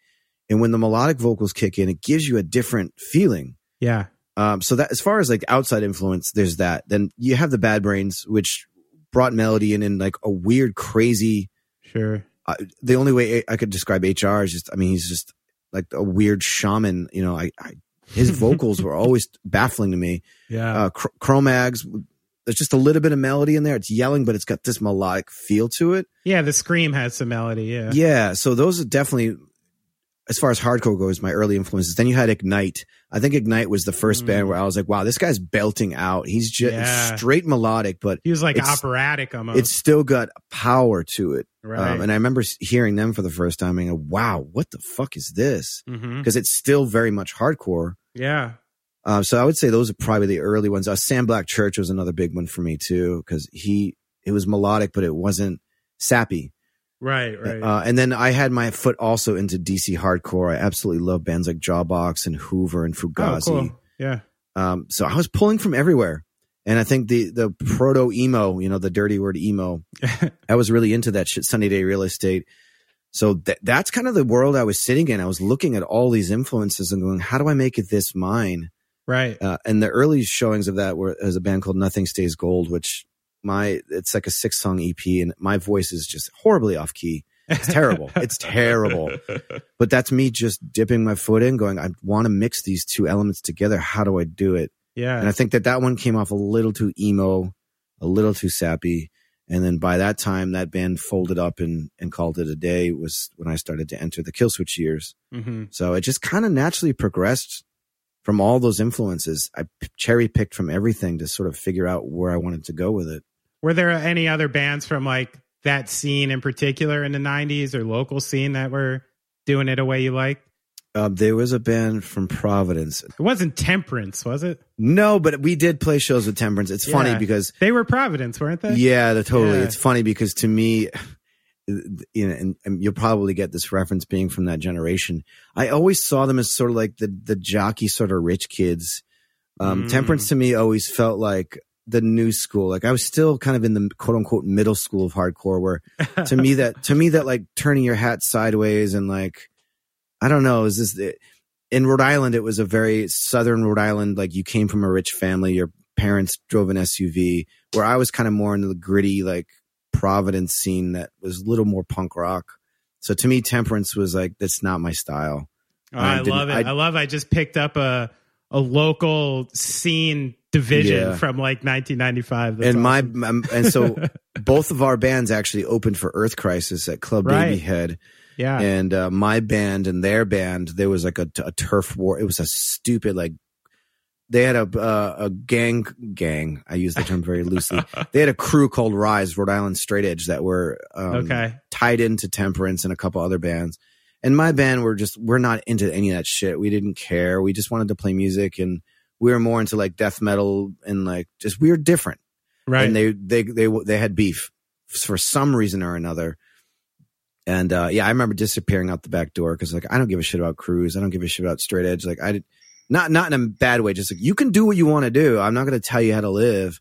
And when the melodic vocals kick in, it gives you a different feeling. Yeah. Um, so that as far as like outside influence, there's that. Then you have the Bad Brains, which brought melody in in like a weird, crazy. Sure. Uh, the only way I could describe HR is just, I mean, he's just like a weird shaman. You know, I, I his <laughs> vocals were always baffling to me Yeah. uh, Chr- Cro-Mags. There's just a little bit of melody in there. It's yelling, but it's got this melodic feel to it. yeah. The scream has some melody. Yeah. Yeah. So those are definitely, as far as hardcore goes, my early influences. Then you had Ignite. I think Ignite was the first Mm. band where I was like, wow, this guy's belting out. He's just Yeah. straight melodic, but He was like operatic almost. it's still got power to it. right. Um, and I remember hearing them for the first time and go, wow, what the fuck is this? Because it's still very much hardcore. Yeah. Um, so I would say those are probably the early ones. Uh, Sam Black Church was another big one for me too, because he it was melodic, but it wasn't sappy. Right. Right. Uh, and then I had my foot also into DC hardcore. I absolutely love bands like Jawbox and Hoover and oh, Fugazi. cool. Yeah. Um, so I was pulling from everywhere. And I think the the proto emo, you know, the dirty word emo, <laughs> I was really into that shit. Sunny Day Real Estate. So that that's kind of the world I was sitting in. I was looking at all these influences and going, how do I make it this mine? Right. Uh, and the early showings of that were as a band called Nothing Stays Gold, which my it's like a six song EP, and my voice is just horribly off key. It's terrible. <laughs> it's terrible. But that's me just dipping my foot in, going, I want to mix these two elements together. How do I do it? Yeah. And I think that that one came off a little too emo, a little too sappy. And then by that time, that band folded up and, and called it a day was when I started to enter the Killswitch years. hmm So it just kind of naturally progressed from all those influences. I p- cherry picked from everything to sort of figure out where I wanted to go with it. Were there any other bands from like that scene in particular in the 90s or local scene that were doing it a way you like? Uh, there was a band from Providence. It wasn't Temperance, was it? No, but we did play shows with Temperance. It's funny because They were Providence, weren't they? Yeah, the totally. Yeah. It's funny because to me, you know, and, and you'll probably get this reference being from that generation. I always saw them as sort of like the the jockey sort of rich kids. Um, Mm. Temperance to me always felt like the new school. Like I was still kind of in the quote unquote middle school of hardcore, where to me that to me that like turning your hat sideways and like I don't know, is this in Rhode Island? It was a very southern Rhode Island. Like you came from a rich family, your parents drove an SUV. Where I was kind of more into the gritty like Providence scene that was a little more punk rock. So to me, Temperance was like that's not my style. Oh, I um, I, love it. I- I, love I just picked up a a local scene division Yeah. from like 1995. That's and my awesome. um, and so <laughs> both of our bands actually opened for Earth Crisis at Club Right. Babyhead. yeah. and uh, my band and their band there was like a, a turf war it was a stupid like they had a uh, a gang gang i use the term very loosely <laughs> they had a crew called rise rhode island straight edge that were um, okay. tied into temperance and a couple other bands and my band were just we're not into any of that shit we didn't care we just wanted to play music and we were more into like death metal and like just we were different Right. and they they they they had beef for some reason or another. And uh, yeah, I remember disappearing out the back door because like I don't give a shit about Crews. I don't give a shit about Straight Edge. Like I did not not in a bad way. Just like you can do what you want to do. I'm not going to tell you how to live.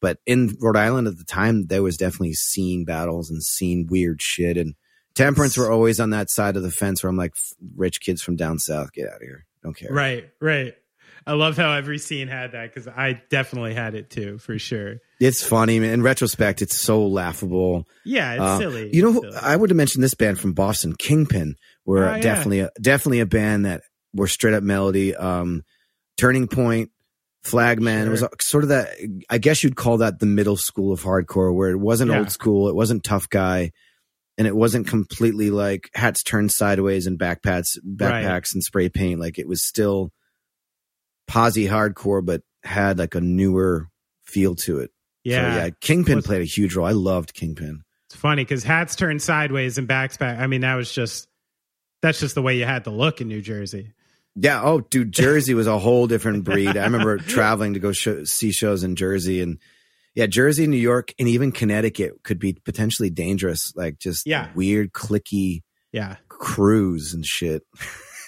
But in Rhode Island at the time, there was definitely scene battles and scene weird shit. And Temperance were always on that side of the fence where I'm like, rich kids from down south, get out of here. Don't care. right. Right. I love how every scene had that because I definitely had it too, for sure. It's funny. man. In retrospect, it's so laughable. Yeah, it's Uh, silly. You know, silly. I would have mentioned this band from Boston, Kingpin, were Oh, yeah. definitely a, definitely a band that were straight up melody. Um, Turning Point, Flagman. It was Sure. sort of that. I guess you'd call that the middle school of hardcore, where it wasn't Yeah. old school, it wasn't tough guy, and it wasn't completely like hats turned sideways and backpacks, backpacks and spray paint. Like it was still posy hardcore, but had like a newer feel to it. yeah. so, yeah. Kingpin Was- played a huge role. I loved Kingpin. It's funny because hats turned sideways and backs back. I mean, that was just that's just the way you had to look in New Jersey. Yeah. Oh, dude, <laughs> Jersey was a whole different breed. I remember traveling to go show, see shows in Jersey, and yeah, Jersey, New York, and even Connecticut could be potentially dangerous. Like just Yeah. weird, cliquey Yeah. crews and shit. <laughs>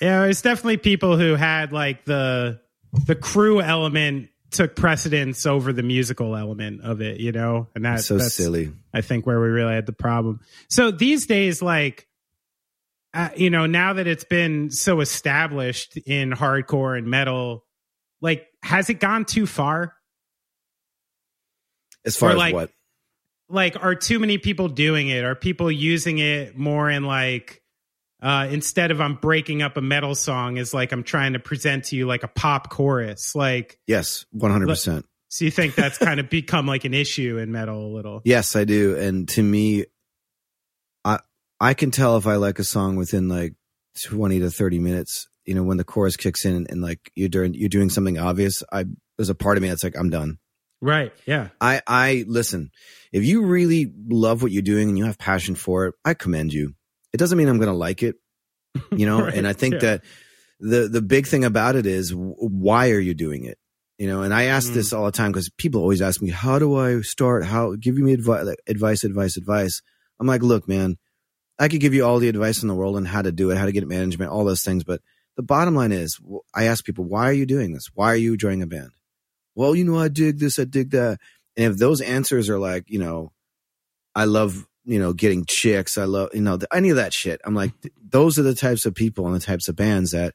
Yeah, it's definitely people who had like the the crew element took precedence over the musical element of it, you know, and that's so that's, silly. I think where we really had the problem. So these days, like, uh, you know, now that it's been so established in hardcore and metal, like, has it gone too far? As far Or as like- what? Like, are too many people doing it? Are people using it more in like? Uh, instead of I'm breaking up a metal song, is like I'm trying to present to you like a pop chorus. Like, Yes, one hundred percent. so you think that's kind of <laughs> become like an issue in metal a little? Yes, I do. And to me, I I can tell if I like a song within like twenty to thirty minutes. You know, when the chorus kicks in and, and like you're doing you're doing something obvious. I there's a part of me that's like I'm done. Right. Yeah. I I listen. If you really love what you're doing and you have passion for it, I commend you. It doesn't mean I'm going to like it, <laughs> you know. Right, and I think yeah. that the the big thing about it is why are you doing it? You know, and I ask Mm. this all the time because people always ask me, "How do I start? How give me advice, advice, advice, advice?" I'm like, "Look, man, I could give you all the advice in the world on how to do it, how to get management, all those things, but the bottom line is, I ask people, why are you doing this? Why are you joining a band? Well, you know, I dig this, I dig that. And if those answers are like, you know, I love, you know, getting chicks, I love, you know, any of that shit. I'm like, those are the types of people and the types of bands that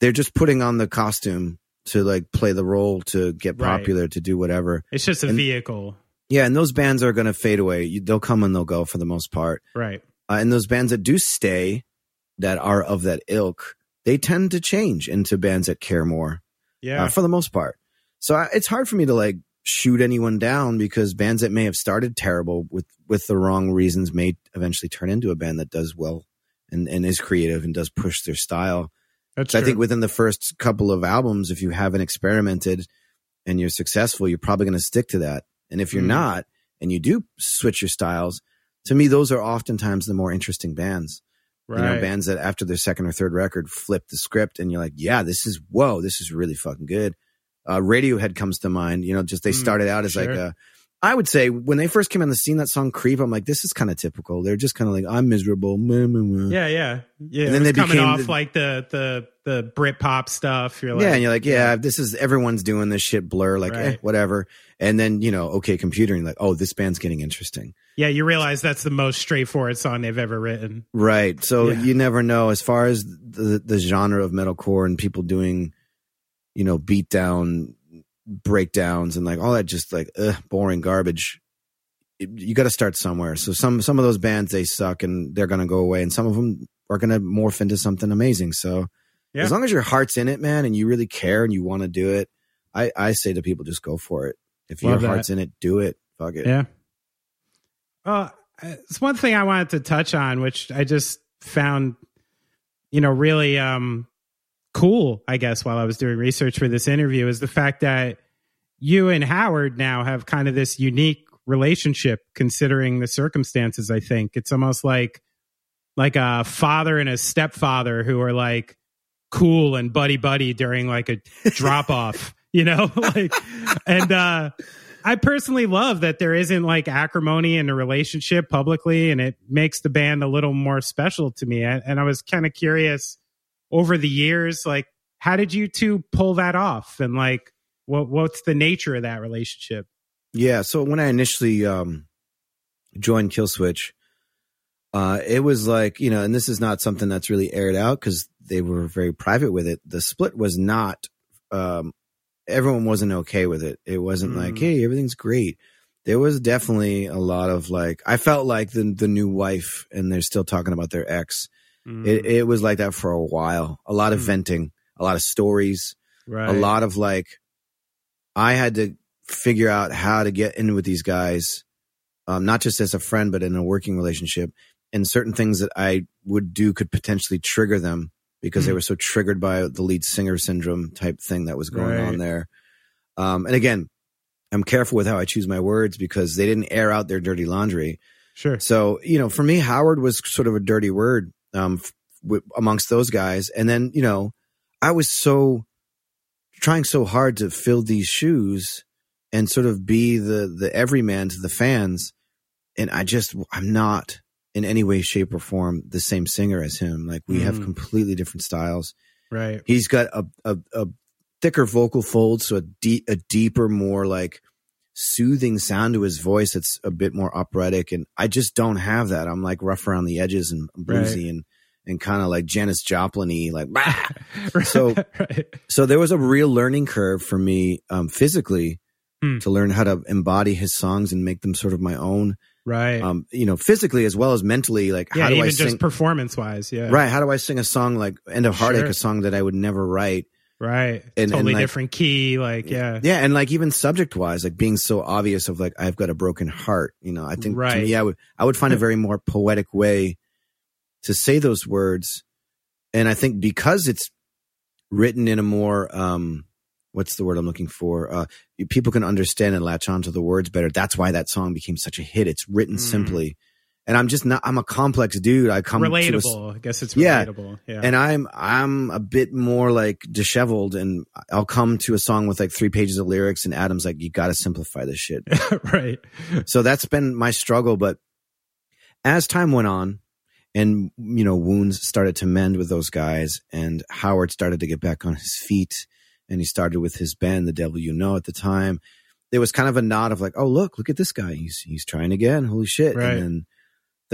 they're just putting on the costume to like play the role to get Right. popular to do whatever. It's just a And- vehicle. Yeah, and those bands are going to fade away. You, they'll come and they'll go for the most part. Right. Uh, and those bands that do stay, that are of that ilk, they tend to change into bands that care more Yeah. uh, for the most part. So I, it's hard for me to like shoot anyone down because bands that may have started terrible with with the wrong reasons may eventually turn into a band that does well and and is creative and does push their style. That's So I think within the first couple of albums, if you haven't experimented and you're successful, you're probably going to stick to that. And if you're Mhm. not, and you do switch your styles, to me, those are oftentimes the more interesting bands. right. You know, bands that after their second or third record flip the script and you're like, yeah, this is, whoa, this is really fucking good. Uh, Radiohead comes to mind. You know, just they Mm, started out as like sure. a, I would say when they first came on the scene, that song Creep, I'm like, this is kind of typical. They're just kind of like, I'm miserable. Yeah, yeah, yeah. And then they coming became off the- like the the the Brit pop stuff. You're like, yeah, and you're like, yeah, this is everyone's doing this shit. Blur, like, eh, whatever. And then you know, okay, computer, and you're like, oh, this band's getting interesting, yeah. You realize that's the most straightforward song they've ever written. right? So Yeah. you never know as far as the the genre of metalcore and people doing, you know, beat down breakdowns and like all that, just like ugh, boring garbage. It- you got to start somewhere. So some some of those bands they suck and they're gonna go away, and some of them are gonna morph into something amazing. So Yeah. as long as your heart's in it, man, and you really care and you want to do it, I, I say to people, just go for it. If Love your that. heart's in it, do it. Fuck it. Yeah. Uh, it's one thing I wanted to touch on, which I just found, you know, really um, cool, I guess, while I was doing research for this interview, is the fact that you and Howard now have kind of this unique relationship considering the circumstances, I think. It's almost like like a father and a stepfather who are like cool and buddy buddy during like a <laughs> drop off, you know? <laughs> like and uh I personally love that there isn't like acrimony in a relationship publicly, and it makes the band a little more special to me. And, and I was kind of curious over the years, like, how did you two pull that off? And like, what what's the nature of that relationship? Yeah. So when I initially um, joined Killswitch, uh, it was like, you know, and this is not something that's really aired out because they were very private with it. The split was not, um, everyone wasn't okay with it. It wasn't Mm. like, hey, everything's great. There was definitely a lot of like, I felt like the the new wife, and they're still talking about their ex. Mm, It, it was like that for a while. A lot of Mm. venting, a lot of stories, right. a lot of like i had to figure out how to get in with these guys um, not just as a friend but in a working relationship and certain things that i would do could potentially trigger them because they Hmm. were so triggered by the lead singer syndrome type thing that was going Right. on there um, and again i'm careful with how i choose my words because they didn't air out their dirty laundry Sure. so, you know, for me, Howard was sort of a dirty word um, w- amongst those guys. And then, you know, I was so trying so hard to fill these shoes and sort of be the the everyman to the fans. And I just, I'm not in any way, shape, or form the same singer as him. Like we have Mm. completely different styles. Right. He's got a a, a thicker vocal fold, so a deep, a deeper, more like soothing sound to his voice. It's a bit more operatic, and I just don't have that. I'm like rough around the edges and bluesy and and kind of like Janis Joplin-y, like. <laughs> So- right. so there was a real learning curve for me um, physically Hmm. to learn how to embody his songs and make them sort of my own. Right. Um, you know, physically as well as mentally. Like, yeah, how do even I just sing? performance wise. Yeah. Right? How do I sing a song like "End of Heartache," Sure. a song that I would never write? Right. And- totally and, like- different key. Like, yeah. Yeah, and like even subject wise, like being so obvious of like I've got a broken heart. You know, I think to me, I would I would find a <laughs> very more poetic way to say those words, and I think because it's written in a more um what's the word I'm looking for? Uh, people can understand and latch onto the words better. That's why that song became such a hit. It's written Mm. simply, and I'm just not. I'm a complex dude. I come to a relatable. I guess it's Yeah. relatable. Yeah. and I'm I'm a bit more like disheveled, and I'll come to a song with like three pages of lyrics, and Adam's like, "You got to simplify this shit." <laughs> right. so that's been my struggle. But as time went on, and you know, wounds started to mend with those guys, and Howard started to get back on his feet, and he started with his band, The Devil You Know, at the time. There was kind of a nod of like, "Oh, look, look at this guy. He's he's trying again. Holy shit!" Right. And then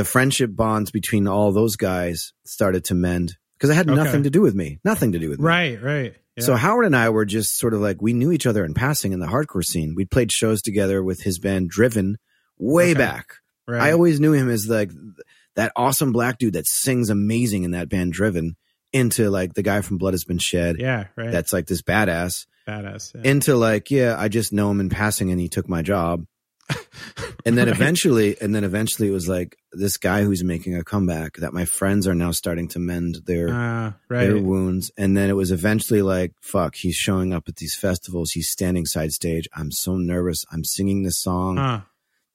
the friendship bonds between all those guys started to mend because it had Okay. nothing to do with me. Nothing to do with me. Right. Right. So Howard and I were just sort of like we knew each other in passing in the hardcore scene. We played shows together with his band Driven way Okay. back. Right. I always knew him as like that awesome black dude that sings amazing in that band Driven into like the guy from Blood Has Been Shed. yeah, right. That's like this badass badass. Yeah. into like, yeah, I just know him in passing and he took my job. <laughs> And then Right. eventually, and then eventually it was like this guy who's making a comeback that my friends are now starting to mend their Ah, their wounds. And then it was eventually like, fuck, he's showing up at these festivals. He's standing side stage. I'm so nervous. I'm singing this song Huh.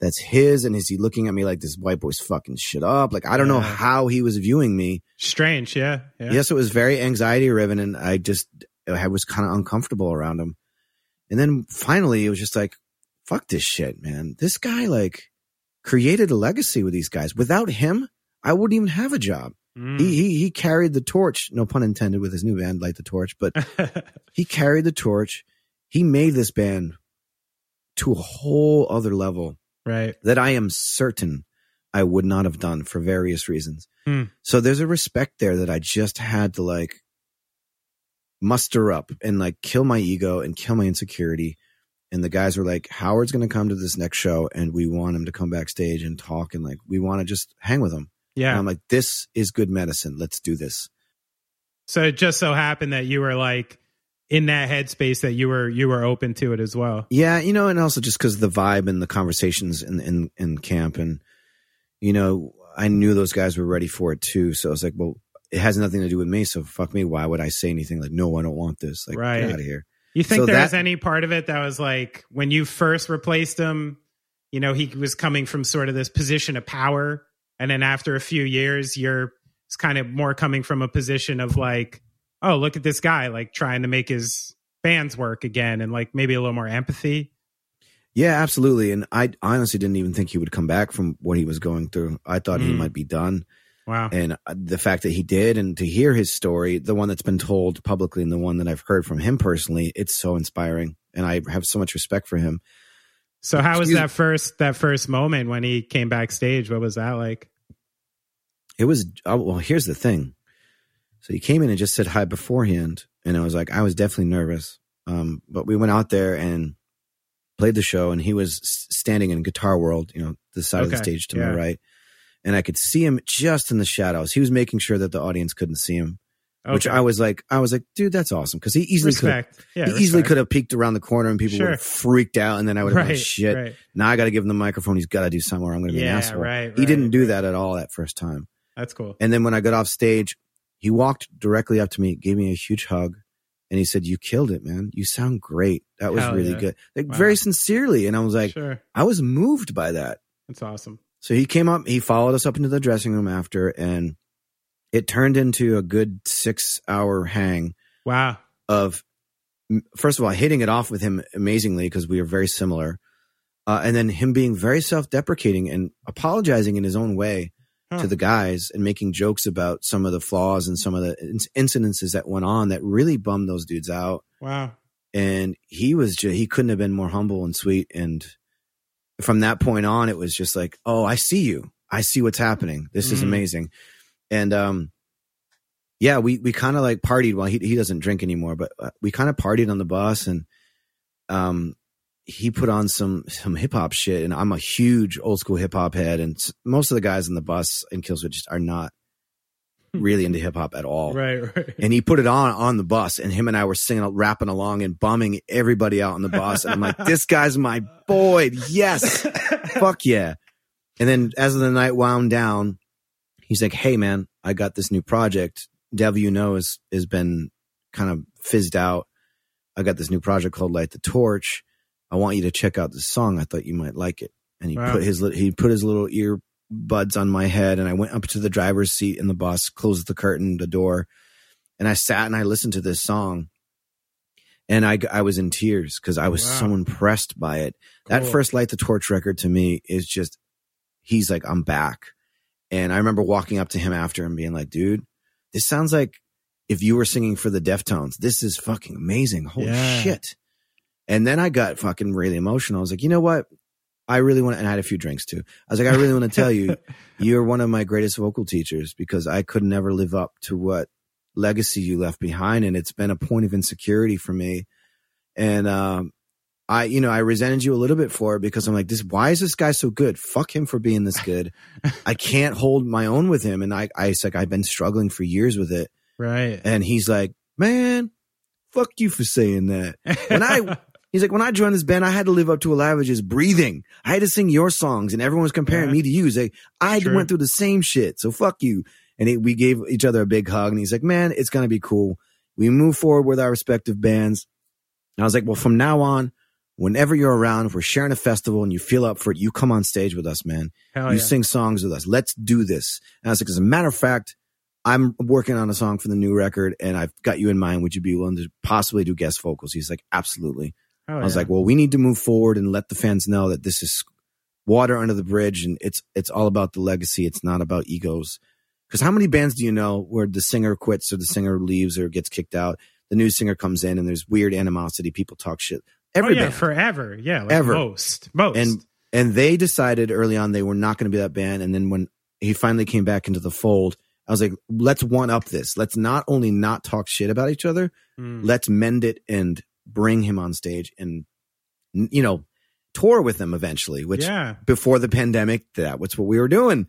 that's his. And is he looking at me like this white boy's fucking shit up? Like, I don't know how he was viewing me. Strange. Yeah. Yeah. Yes, it was very anxiety riven. And I just, I was kind of uncomfortable around him. And then finally it was just like, fuck this shit, man. This guy like created a legacy with these guys. Without him, I wouldn't even have a job. Mm. He, he, he carried the torch, no pun intended with his new band, Light the Torch, but <laughs> he carried the torch. He made this band to a whole other level right. that I am certain I would not have done for various reasons. Hmm. So there's a respect there that I just had to like muster up and like kill my ego and kill my insecurity. And the guys were like, Howard's going to come to this next show and we want him to come backstage and talk and like, we want to just hang with him. And Yeah. I'm like, this is good medicine. Let's do this. So it just so happened that you were like in that headspace that you were you were open to it as well. Yeah, you know, and also just because the vibe and the conversations in, in in camp, and you know, I knew those guys were ready for it too. So I was like, well, it has nothing to do with me. So fuck me. Why would I say anything like, no, I don't want this? Like, Right. get out of here. You think So there was that- any part of it that was like when you first replaced him, you know, he was coming from sort of this position of power, and then after a few years, you're it's kind of more coming from a position of like, oh, look at this guy, like trying to make his bands work again, and like maybe a little more empathy. Yeah, absolutely. And I honestly didn't even think he would come back from what he was going through. I thought he Mm. might be done. Wow. And uh, the fact that he did, and to hear his story, the one that's been told publicly and the one that I've heard from him personally, it's so inspiring. And I have so much respect for him. So how was that first that first moment when he came backstage? What was that like? It was oh, well. Here's the thing. So he came in and just said hi beforehand, and I was like, I was definitely nervous. Um, but we went out there and played the show, and he was standing in Guitar World, you know, the side of the stage to yeah. my right, and I could see him just in the shadows. He was making sure that the audience couldn't see him, which I was like, I was like, dude, that's awesome because he easily could. Yeah, He easily could have peeked around the corner and people Sure. would have freaked out, and then I would have been like, shit. right. Now I got to give him the microphone. He's got to do something, or I'm going to be an asshole. right, he didn't do right. that at all that first time. That's cool. And then when I got off stage, he walked directly up to me, gave me a huge hug, and he said, "You killed it, man. You sound great. That was Hell really yeah. good." Like Wow. very sincerely, and I was like, sure, I was moved by that. that's awesome. So he came up, he followed us up into the dressing room after, and it turned into a good six hour hang Wow. of first of all hitting it off with him amazingly because we are very similar, uh, and then him being very self deprecating and apologizing in his own way Huh. to the guys and making jokes about some of the flaws and some of the inc- incidences that went on that really bummed those dudes out. Wow. And he was just, he couldn't have been more humble and sweet. And from that point on, it was just like, oh, I see you. I see what's happening. This is Mhm. amazing. And, um, yeah, we, we kind of like partied. Well, he, he doesn't drink anymore, but uh, we kind of partied on the bus and, um, he put on some some hip hop shit, and I'm a huge old school hip hop head, and most of the guys on the bus in Killswitch just are not <laughs> really into hip hop at all. Right. Right. And he put it on on the bus, and him and I were singing, rapping along, and bumming everybody out on the bus. And I'm like, "This guy's my boy, yes, <laughs> fuck yeah!" And then as the night wound down, he's like, "Hey man, I got this new project. Devil You Know has has been kind of fizzed out. I got this new project called Light the Torch. I want you to check out this song. I thought you might like it." And he Wow. put his he put his little earbuds on my head, and I went up to the driver's seat in the bus, closed the curtain, the door, and I sat and I listened to this song. And I, I was in tears because I was Wow. so impressed by it. That first Light the Torch record to me is just, he's like, I'm back. And I remember walking up to him after and being like, dude, this sounds like if you were singing for the Deftones. This is fucking amazing. Holy Yeah. shit. And then I got fucking really emotional. I was like, you know what? I really want to, and I had a few drinks too. I was like, I really want to tell you, <laughs> you're one of my greatest vocal teachers because I could never live up to what legacy you left behind, and it's been a point of insecurity for me. And um, I, you know, I resented you a little bit for it because I'm like, this. Why is this guy so good? Fuck him for being this good. <laughs> I can't hold my own with him, and I, I, it's like I've been struggling for years with it. Right. And he's like, man, fuck you for saying that. When I, <laughs> he's like, when I joined this band, I had to live up to a just breathing. I had to sing your songs and everyone was comparing Yeah. me to you. He's like, I went through the same shit. So fuck you. And he, we gave each other a big hug and he's like, man, it's going to be cool. We move forward with our respective bands. And I was like, well, from now on, whenever you're around, if we're sharing a festival and you feel up for it, you come on stage with us, man Hell you yeah. sing songs with us. Let's do this. And I was like, as a matter of fact, I'm working on a song for the new record and I've got you in mind. Would you be willing to possibly do guest vocals? He's like, absolutely. Hell I was yeah. like, well, we need to move forward and let the fans know that this is water under the bridge and it's, it's all about the legacy. It's not about egos. Cause how many bands do you know where the singer quits or the singer leaves or gets kicked out? The new singer comes in and there's weird animosity. People talk shit. Every oh, yeah, band forever. Yeah, like Ever. most, most. and and they decided early on they were not going to be that band and then when he finally came back into the fold i was like let's one up this let's not only not talk shit about each other Mm. let's mend it and bring him on stage and you know tour with him eventually which yeah, before the pandemic that was what we were doing.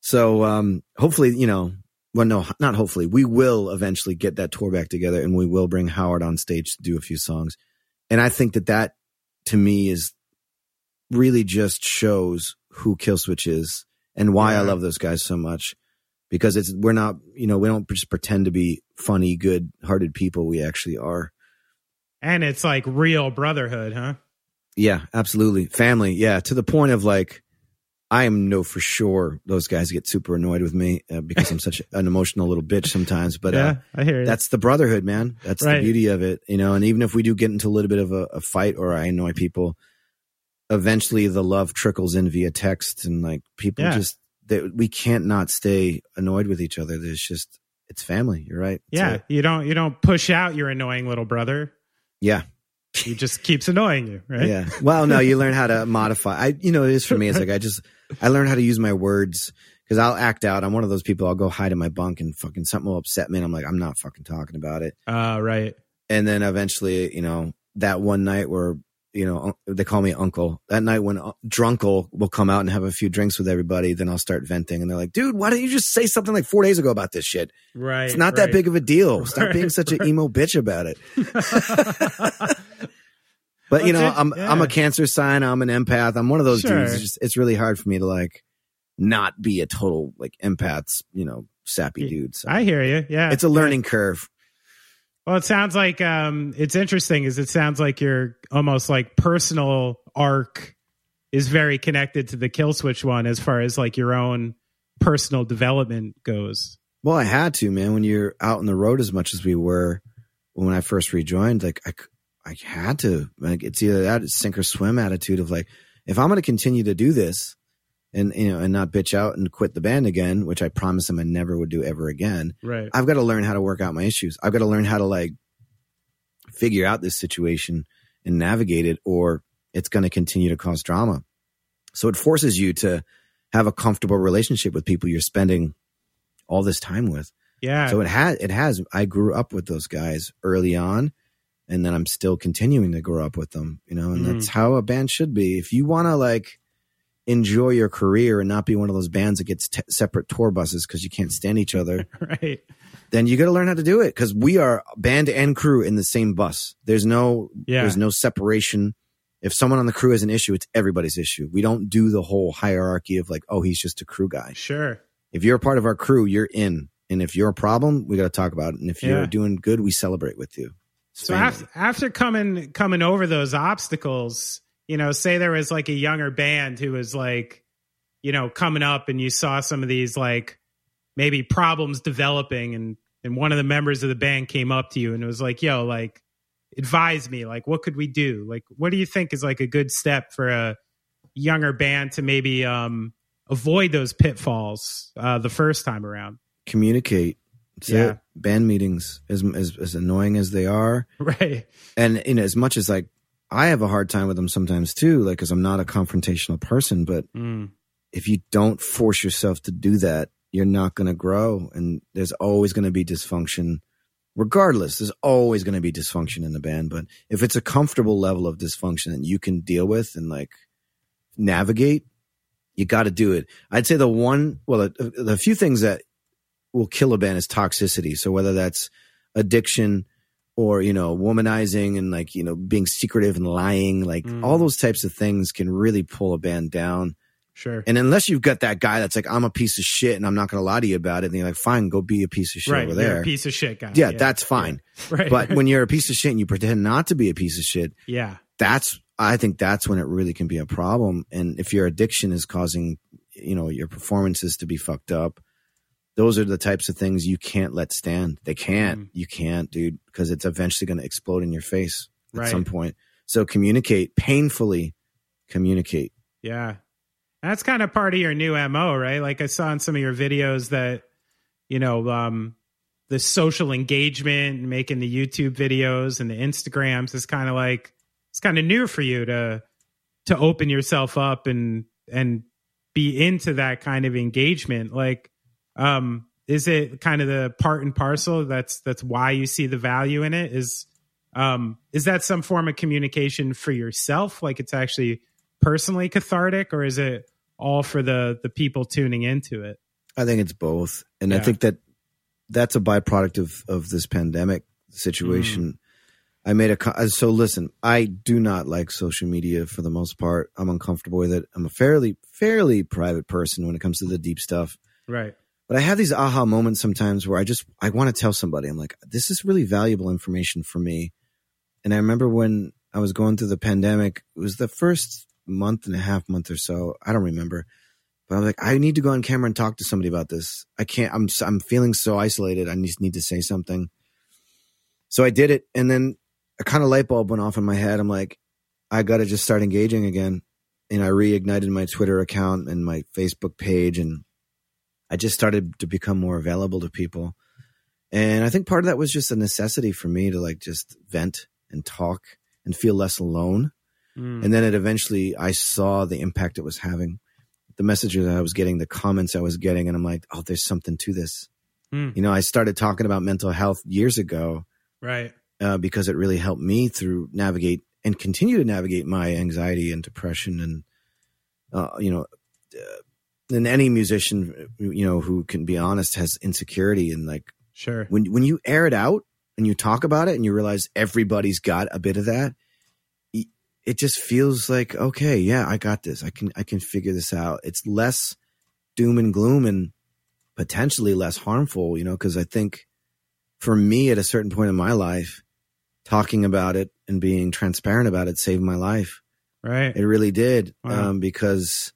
So um hopefully you know well no not hopefully we will eventually get that tour back together and we will bring howard on stage to do a few songs. And i think that that to me is really just shows who killswitch is and why i love those guys so much. Because it's we're not you know we don't just pretend to be funny good hearted people. We actually are and it's like real brotherhood, huh? Yeah, absolutely. Family. Yeah, to the point of like, I am know for sure those guys get super annoyed with me uh, because I'm such an emotional little bitch sometimes. But yeah, uh, I hear you. that's the brotherhood, man. That's Right. the beauty of it, you know. And even if we do get into a little bit of a, a fight or I annoy people, eventually the love trickles in via text and like people Yeah. just they, we can't not stay annoyed with each other. There's just it's family. You're right. It's yeah. a- You don't you don't push out your annoying little brother. Yeah. He just keeps annoying you, right? Yeah. Well, no, you learn how to modify. I, you know, it is for me. It's like I just, I learn how to use my words because I'll act out. I'm one of those people. I'll go hide in my bunk and fucking something will upset me, and I'm like, I'm not fucking talking about it. Uh, right. And then eventually, you know, that one night where you know they call me uncle. That night when uh, drunkle will come out and have a few drinks with everybody, then I'll start venting, and they're like, "Dude, why didn't you just say something like four days ago about this shit? Right. It's not that big of a deal. <laughs> Stop being Right, such an emo bitch about it." <laughs> But you know, I'm I'm a cancer sign. I'm an empath. I'm one of those Sure. dudes. It's just it's really hard for me to like not be a total like empaths. You know, sappy dude. So I hear you. Yeah. it's a learning curve. Well, it sounds like um, it's interesting. Is it sounds like your almost like personal arc is very connected to the killswitch one as far as like your own personal development goes. Well, I had to, man. When you're out on the road as much as we were when I first rejoined, like I, I had to. Like it's either that sink or swim attitude of like, if I'm going to continue to do this, and you know, and not bitch out and quit the band again, which I promised him I never would do ever again. Right. I've got to learn how to work out my issues. I've got to learn how to like figure out this situation and navigate it, or it's going to continue to cause drama. So it forces you to have a comfortable relationship with people you're spending all this time with. Yeah. So it has, it has. I grew up with those guys early on, and then I'm still continuing to grow up with them. You know, and Mhm. that's how a band should be. If you want to like enjoy your career and not be one of those bands that gets t- separate tour buses because you can't stand each other, <laughs> right. then you got to learn how to do it because we are band and crew in the same bus. There's no Yeah. there's no separation. If someone on the crew has an issue, it's everybody's issue. We don't do the whole hierarchy of like, oh, he's just a crew guy. Sure. If you're a part of our crew, you're in. And if you're a problem, we got to talk about it. And if Yeah. you're doing good, we celebrate with you. It's So family. after after coming coming over those obstacles, you know, say there was like a younger band who was like, you know, coming up and you saw some of these like maybe problems developing and and one of the members of the band came up to you and it was like, "Yo, like advise me, like what could we do? Like what do you think is like a good step for a younger band to maybe um avoid those pitfalls uh the first time around?" communicate. That's Yeah. it. Band meetings, as, as as annoying as they are, <laughs> Right. and you know, as much as like I have a hard time with them sometimes too, like because I'm not a confrontational person. But Mm. if you don't force yourself to do that, you're not going to grow and there's always going to be dysfunction regardless there's always going to be dysfunction in the band but if it's a comfortable level of dysfunction that you can deal with and like navigate you got to do it i'd say the one well the, the few things that will kill a band is toxicity so whether that's addiction or you know womanizing and like you know being secretive and lying like Mm. all those types of things can really pull a band down Sure. and unless you've got that guy that's like, I'm a piece of shit and I'm not going to lie to you about it, then you're like, fine, go be a piece of shit right. over there. a piece of shit guy. yeah, that's fine. <laughs> Right. But when you're a piece of shit and you pretend not to be a piece of shit, yeah. that's, I think that's when it really can be a problem. And if your addiction is causing, you know, your performances to be fucked up, those are the types of things you can't let stand. They can't. Mm. You can't, dude, because it's eventually going to explode in your face at Right. some point. So communicate, painfully communicate. Yeah. That's kind of part of your new MO, right? Like I saw in some of your videos that, you know, um, the social engagement and making the YouTube videos and the Instagrams is kind of like it's kind of new for you to to open yourself up and and be into that kind of engagement. Like, um, is it kind of the part and parcel? That's that's why you see the value in it. Is um, is that some form of communication for yourself? Like it's actually personally cathartic, or is it all for the the people tuning into it? I think it's both, and I think that that's a byproduct of of this pandemic situation. I made a uh, so listen. I do not like social media for the most part. I'm uncomfortable with it. I'm a fairly fairly private person when it comes to the deep stuff. Right. But I have these aha moments sometimes where I just I want to tell somebody. I'm like, this is really valuable information for me. And I remember when I was going through the pandemic, it was the first month and a half, month or so. I don't remember. But I was like, I need to go on camera and talk to somebody about this. I can't. I'm I'm feeling so isolated. I just need to say something. So I did it, and then a kind of light bulb went off in my head. I'm like, I got to just start engaging again. And I reignited my Twitter account and my Facebook page, and I just started to become more available to people. And I think part of that was just a necessity for me to like just vent and talk and feel less alone. Mm. And then it eventually, I saw the impact it was having, the messages I was getting, the comments I was getting, and I'm like, oh, there's something to this. Mm. You know, I started talking about mental health years ago Right. uh, because it really helped me through navigate and continue to navigate my anxiety and depression and uh, you know uh, and any musician you know who can be honest has insecurity and like Sure. when when you air it out and you talk about it and you realize everybody's got a bit of that it just feels like okay yeah i got this i can i can figure this out it's less doom and gloom and potentially less harmful you know because i think for me at a certain point in my life talking about it and being transparent about it saved my life Right. it really did Wow. um, because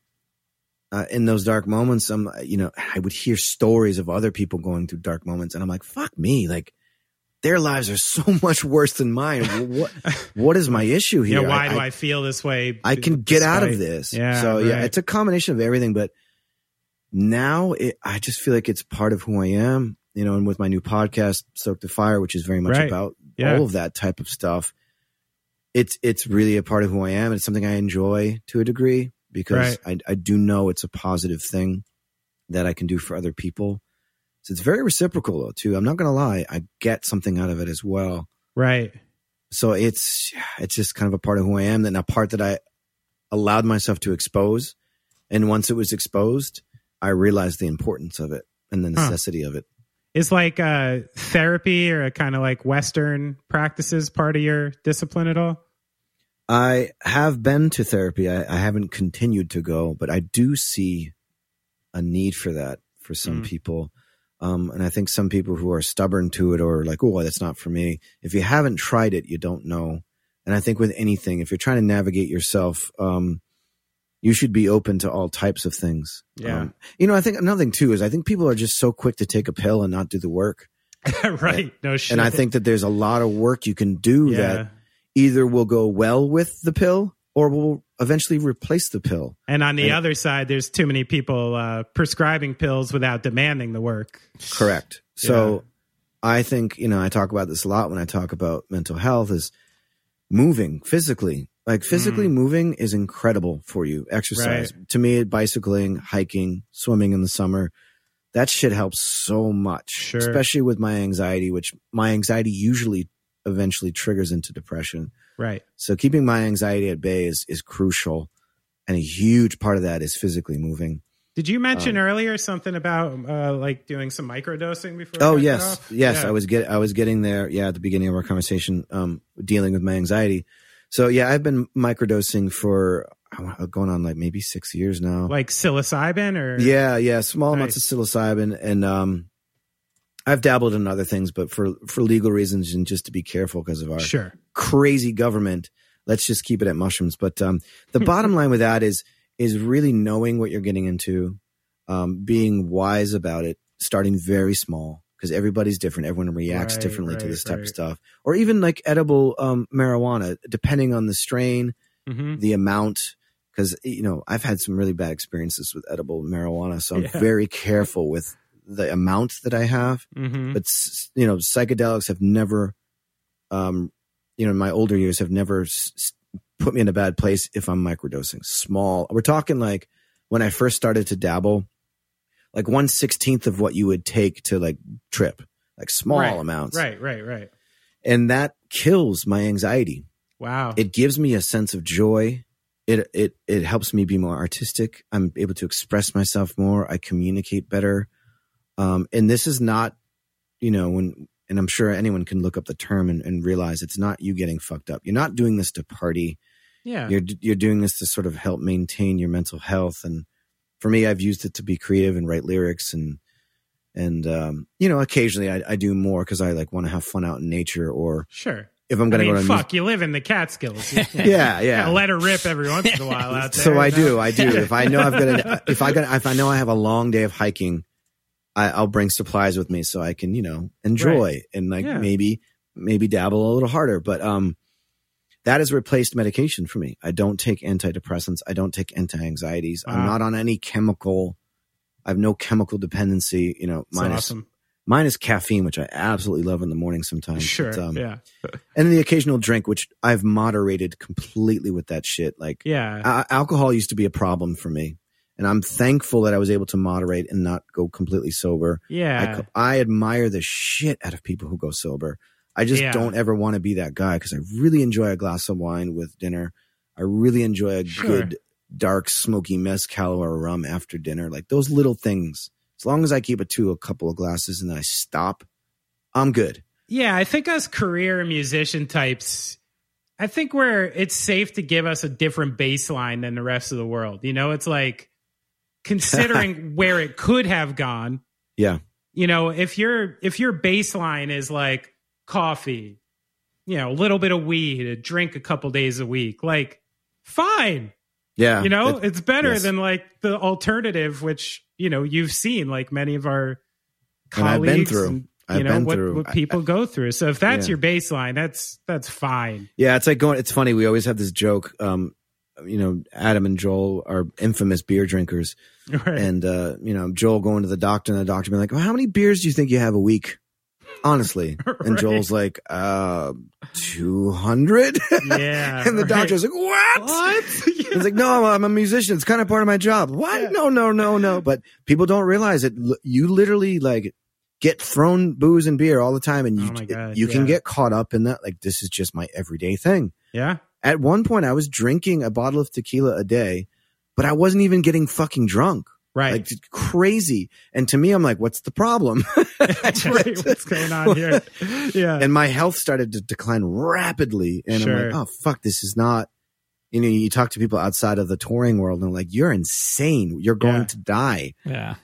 uh, in those dark moments, I'm, you know, I would hear stories of other people going through dark moments, and I'm like, "Fuck me!" Like their lives are so <laughs> much worse than mine. what What is my issue Yeah. here? Why do I, feel this way? I can get out of this. Yeah, So yeah, right. it's a combination of everything, but now it, I just feel like it's part of who I am. You know, and with my new podcast, Stoke the Fire, which is very much Right. about Yeah. all of that type of stuff. It's it's really a part of who I am. And it's something I enjoy to a degree because I I do know it's a positive thing that I can do for other people. So it's very reciprocal though too. I'm not gonna lie, I get something out of it as well Right. so it's it's just kind of a part of who I am, and a part that I allowed myself to expose. And once it was exposed, I realized the importance of it and the Huh. necessity of it. Is like uh, therapy or a kind of like Western practices part of your discipline at all? I have been to therapy. I, I haven't continued to go, but I do see a need for that for some Mm. people. Um, and I think some people who are stubborn to it or like, oh, that's not for me. If you haven't tried it, you don't know. And I think with anything, if you're trying to navigate yourself, um, you should be open to all types of things. Yeah. Um, you know, I think another thing too is I think people are just so quick to take a pill and not do the work. <laughs> right. No shit. And I think that there's a lot of work you can do yeah. that either will go well with the pill or will eventually replace the pill. And on the And- other side, there's too many people uh, prescribing pills without demanding the work. Correct. So I think, you know, I talk about this a lot when I talk about mental health is moving physically. Like physically moving is incredible for you. Exercise. To me, bicycling, hiking, swimming in the summer, that shit helps so much, Sure. especially with my anxiety, which my anxiety usually eventually triggers into depression. Right. So keeping my anxiety at bay is is crucial, and a huge part of that is physically moving. Did you mention Um, earlier something about uh, like doing some microdosing before? Oh yes, yes. Yeah. I was get I was getting there. Yeah, at the beginning of our conversation, um, dealing with my anxiety. So yeah, I've been microdosing for going on like maybe six years now. like psilocybin or yeah, yeah, small amounts of psilocybin, and um, I've dabbled in other things, but for for legal reasons and just to be careful because of our sure. crazy government. Let's just keep it at mushrooms. But um, the bottom line with that is is really knowing what you're getting into, um, being wise about it, starting very small because everybody's different. Everyone reacts Right, differently to this type right. of stuff, or even like edible um, marijuana, depending on the strain, hmm the amount. Because you know, I've had some really bad experiences with edible marijuana, so I'm Yeah. very careful with the amount that I have hmm but you know psychedelics have never um you know in my older years have never s- put me in a bad place if i'm microdosing small we're talking like when i first started to dabble like one sixteenth of what you would take to like trip like small Right, amounts Right. Right. Right. and that kills my anxiety Wow. it gives me a sense of joy it it it helps me be more artistic i'm able to express myself more i communicate better um and this is not you know when and i'm sure anyone can look up the term and, and realize it's not you getting fucked up you're not doing this to party yeah. you're you're doing this to sort of help maintain your mental health and for me i've used it to be creative and write lyrics and and um you know occasionally i, I do more because i like want to have fun out in nature or Sure. if i'm I gonna mean, go to fuck, you live in the Catskills. <laughs> You yeah yeah let her rip every once in a while out <laughs> there. So I know? do, I do. If I know I've got, a, <laughs> if I got, if I know I have a long day of hiking, I, I'll bring supplies with me so I can, you know, enjoy and like Yeah. maybe, maybe dabble a little harder. But um, that has replaced medication for me. I don't take antidepressants. I don't take anti-anxieties. I'm not on any chemical. I have no chemical dependency. You know, is awesome. mine is caffeine, which I absolutely love in the morning sometimes. Sure. But, um, yeah. <laughs> and the occasional drink, which I've moderated completely with that shit. Like Yeah. alcohol used to be a problem for me and i'm thankful that i was able to moderate and not go completely sober yeah. co- I admire the shit out of people who go sober i just Yeah. don't ever want to be that guy because i really enjoy a glass of wine with dinner i really enjoy a Sure. good dark smoky mezcal or rum after dinner like those little things as long as i keep it to a couple of glasses and then i stop i'm good Yeah, I think us career musician types, I think where it's safe to give us a different baseline than the rest of the world. You know, it's like considering <laughs> where it could have gone. yeah You know, if your if your baseline is like coffee, you know, a little bit of weed, a drink a couple days a week, like fine. yeah You know, It- it's better yes. than like the alternative, which you know you've seen, like many of our And I've been colleagues. through. and, I've you know what, what I- people go through. So if that's Yeah. your baseline, that's that's fine. Yeah, it's like going. It's funny. We always have this joke. Um, you know, Adam and Joel are infamous beer drinkers, <laughs> Right. and uh, you know, Joel going to the doctor, and the doctor being like, well, "How many beers do you think you have a week?" Honestly, <laughs> and Joel's like, uh, 200? <laughs> yeah. and the right. doctor's like, what? what? He's like, no, I'm a musician. It's kind of part of my job. What? Yeah. No, no, no, no. But people don't realize it. You literally like get thrown booze and beer all the time, and you Oh God, you can get caught up in that. Like this is just my everyday thing. yeah. At one point, I was drinking a bottle of tequila a day, but I wasn't even getting fucking drunk. Right. Like crazy. And to me, I'm like, what's the problem? <laughs> <laughs> right. What's going on here? <laughs> Yeah. and my health started to decline rapidly. And I'm like, oh, fuck, this is not. You know, you talk to people outside of the touring world and they're like, you're insane. You're going Yeah. to die. Yeah.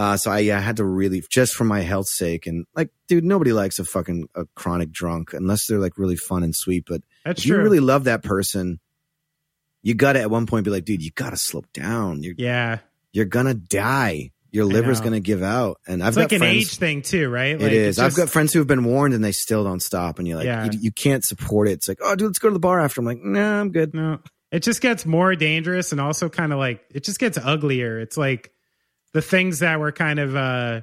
Uh, so I, I had to really, just for my health's sake. And like, dude, nobody likes a fucking a chronic drunk unless they're like really fun and sweet. But that's if you really love that person, you got to at one point be like, dude, you got to slow down. You're, yeah. you're to die. Your liver's to give out. And I've It's got like an friends. age thing too, right? It Like, is. I've got friends who have been warned and they still don't stop. And you're like, Yeah. you, you can't support it. It's like, oh, dude, let's go to the bar after. I'm like, nah, I'm good. No, it just gets more dangerous and also kind of like it just gets uglier. It's like the things that were kind of uh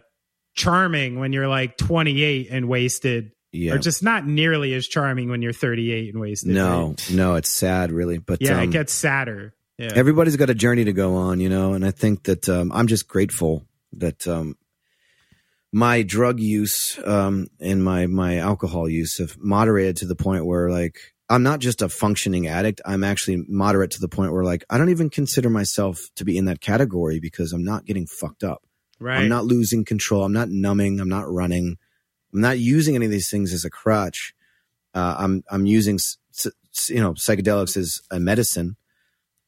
charming when you're like 28 and wasted Yeah. are just not nearly as charming when you're 38 and wasted. no, right? no, it's sad, really. But Yeah, um, it gets sadder. Yeah. everybody's got a journey to go on, you know. And I think that um, I'm just grateful that um, my drug use um, and my my alcohol use have moderated to the point where like I'm not just a functioning addict. I'm actually moderate to the point where like I don't even consider myself to be in that category because I'm not getting fucked up. Right. I'm not losing control. I'm not numbing. I'm not running. I'm not using any of these things as a crutch. Uh, I'm I'm using you know psychedelics as a medicine,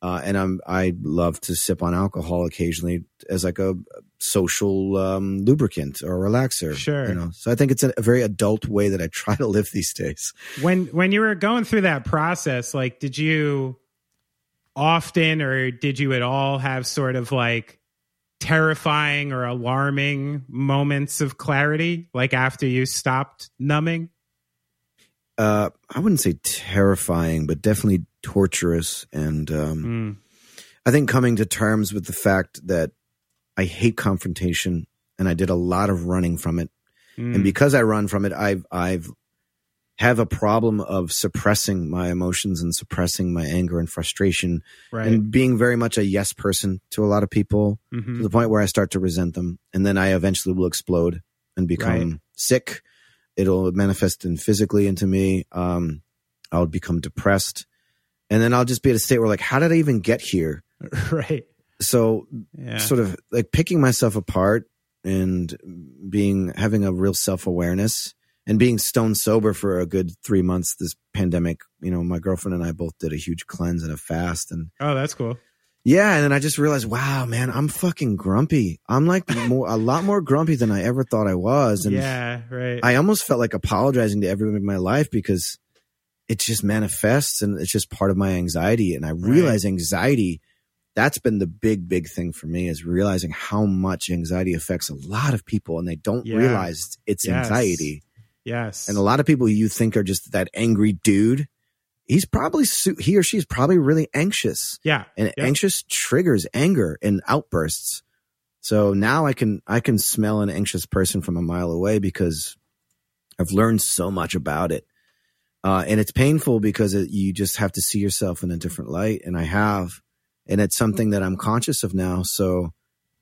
uh, and I'm I love to sip on alcohol occasionally as like a social um, lubricant or relaxer. Sure. you know. So I think it's a, a very adult way that I <laughs> try to live these days. when when you were going through that process like did you often or did you at all have sort of like terrifying or alarming moments of clarity like after you stopped numbing Uh, I wouldn't say terrifying, but definitely torturous and um, Mm, I think coming to terms with the fact that I hate confrontation and I did a lot of running from it. mm, And because I run from it, I've I've have a problem of suppressing my emotions and suppressing my anger and frustration right and being very much a yes person to a lot of people to Mhm. the point where I start to resent them. And then I eventually will explode and become Right. sick. It'll manifest in physically into me. Um, I'll become depressed. And then I'll just be at a state where like, how did I even get here? <laughs> right So yeah sort of like picking myself apart and being having a real self awareness and being stone sober for a good three months this pandemic. You know, my girlfriend and I both did a huge cleanse and a fast and oh that's cool yeah, and then I just realized, wow, man, I'm fucking grumpy. I'm like <laughs> more a lot more grumpy than I ever thought I was. And yeah right I almost felt like apologizing to everyone in my life because it just manifests and it's just part of my anxiety. And I realize anxiety, that's been the big, big thing for me is realizing how much anxiety affects a lot of people and they don't Yeah. realize it's Yes. anxiety. yes And a lot of people you think are just that angry dude, he's probably, he or she's probably really anxious yeah and Yep. anxious triggers anger and outbursts. So now I can I can smell an anxious person from a mile away because I've learned so much about it. Uh, and it's painful because it, you just have to see yourself in a different light, and I have, and it's something that I'm conscious of now. So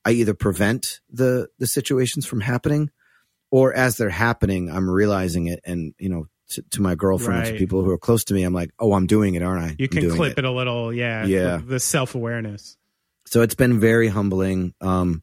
I either prevent the the situations from happening, or as they're happening, I'm realizing it, and you know, to, to my girlfriend, Right. to people who are close to me, I'm like, oh, I'm doing it, aren't I? you can clip it. a little yeah Yeah. the self-awareness so it's been very humbling um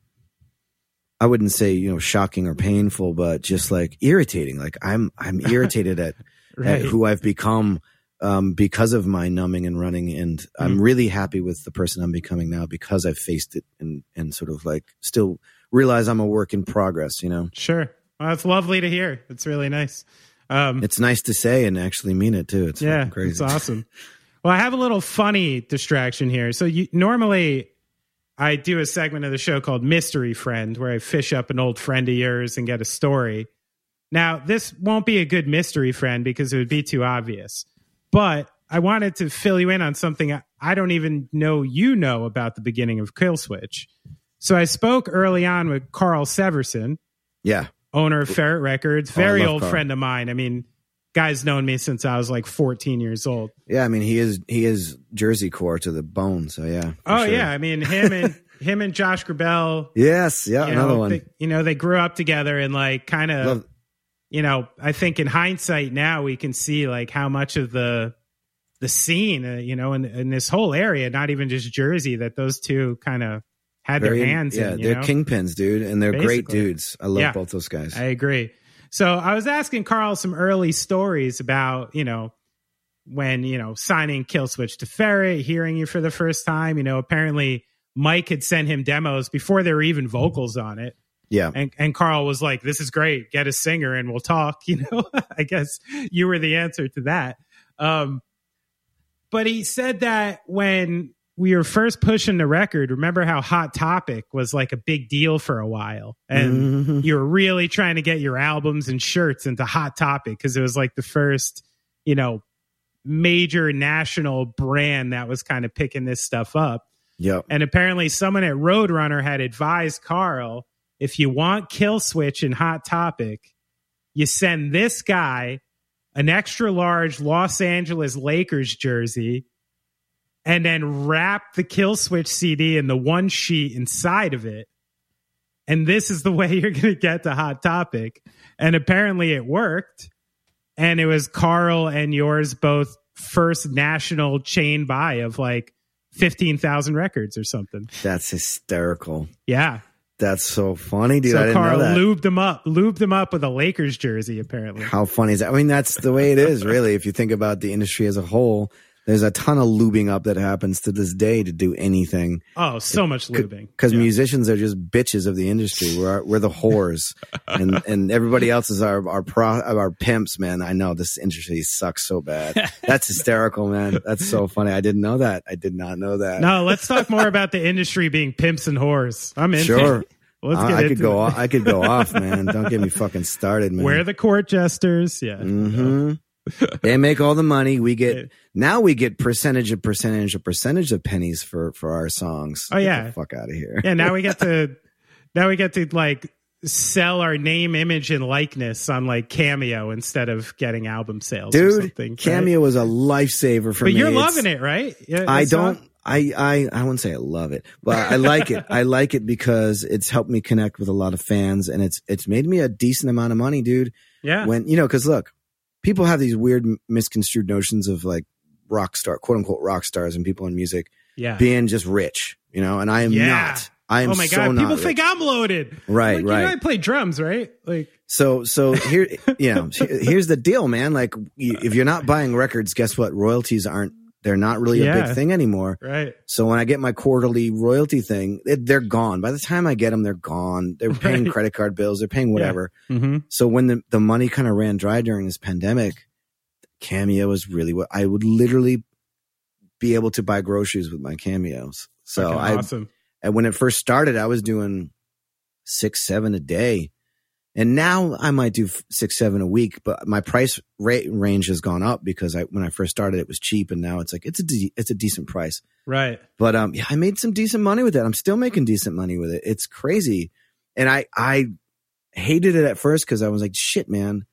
i wouldn't say you know shocking or painful but just like irritating like i'm i'm <laughs> irritated at, right at who i've become um because of my numbing and running and Mm. i'm really happy with the person i'm becoming now because i've faced it and and sort of like still realize i'm a work in progress you know sure well it's lovely to hear it's really nice um it's nice to say and actually mean it too it's yeah, crazy it's awesome. <laughs> Well, I have a little funny distraction here. So you normally I do a segment of the show called Mystery Friend where I fish up an old friend of yours and get a story. Now, this won't be a good mystery friend because it would be too obvious. But I wanted to fill you in on something I- I don't even know you know about the beginning of Killswitch. So I spoke early on with Carl Severson, yeah owner of Ferret Records, Oh, very love old Carl. friend of mine. I mean, guy's known me since I was like 14 years old. yeah i mean he is he is jersey core to the bone so yeah Oh sure. yeah, I mean him and him and Josh Grabelle. yes yeah another know, one they, you know, they grew up together and like kind of. You know, I think in hindsight now we can see like how much of the the scene, uh, you know, in, in this whole area, not even just Jersey, that those two kind of had Very- their hands yeah in. You they're know? kingpins dude and they're great dudes i love Yeah. both those guys I agree. So I was asking Carl some early stories about, you know, when, you know, signing Killswitch to Ferret, hearing you for the first time. You know, apparently Mike had sent him demos before there were even vocals on it. Yeah And and Carl was like, This is great. Get a singer and we'll talk. <laughs> You know, I guess you were the answer to that. Um but he said that when we were first pushing the record, remember how Hot Topic was like a big deal for a while. And Mhm. you were really trying to get your albums and shirts into Hot Topic because it was like the first, you know, major national brand that was kind of picking this stuff up. Yep. And apparently, someone at Roadrunner had advised Carl if you want Killswitch and Hot Topic, you send this guy an extra large Los Angeles Lakers jersey and then wrap the Killswitch CD in the one sheet inside of it. and this is the <laughs> way you're going to get to Hot Topic. And apparently it worked. And it was Carl and yours both first national chain buy of like 15,000 records or something. That's hysterical. Yeah. That's so funny, dude. I so didn't Carl know that. lubed them up, lubed them up with a Lakers jersey, apparently. How funny is that? I mean, that's the way it is, <laughs> really. If you think about the industry as a whole, there's a ton of lubing up that happens to this day to do anything. Oh, so much lubing. Because Yeah. musicians are just bitches of the industry. We're we're the whores, <laughs> and and everybody else is our our pro our pimps. Man, I know this industry sucks so bad. <laughs> That's hysterical, man. That's so funny. I didn't know that. I did not know that. No, let's talk more about the industry being pimps and whores. I'm into Sure. <laughs> Let's I, get I into could go. it. Off, I could go off, man. Don't get me fucking started, man. We're the court jesters. Yeah. hmm they make all the money. We get now. We get percentage of percentage of percentage of pennies for for our songs. Oh, Get yeah. the fuck out of here. Yeah. Now we get to, <laughs> now we get to like sell our name, image, and likeness on like Cameo instead of getting album sales. or dude. right? Cameo was a lifesaver for But me. you're It's- loving it, right? Yeah, I it's not- don't. I, I I wouldn't say I love it, but I like it. I like it because it's helped me connect with a lot of fans, and it's it's made me a decent amount of money, dude. Yeah. When you know, because look, people have these weird misconstrued notions of like rock star, quote unquote rock stars, and people in music yeah. being just rich, you know. And I am Yeah. not. I am oh my so god! People rich. think I'm loaded. Right, Like, You right. know, I play drums, right? Like, So so here <laughs> you know here's the deal, man. Like if you're not buying records, guess what? Royalties aren't. They're not really a big thing anymore. right? So when I get my quarterly royalty thing, it, they're gone. By the time I get them, they're gone. They're <laughs> paying Right. credit card bills. They're paying whatever. Mm-hmm. So when the, the money kind of ran dry during this pandemic, Cameo was really what I would literally be able to buy groceries with my cameos. So I, awesome. and when it first started, I was doing six, seven a day. And now I might do six, seven a week, but my price rate range has gone up because I, when I first started, it was cheap and now it's like, it's a, de- it's a decent price. Right. But um, yeah, I made some decent money with it. I'm still making decent money with it. It's crazy, and I I hated it at first because I was like, shit, man.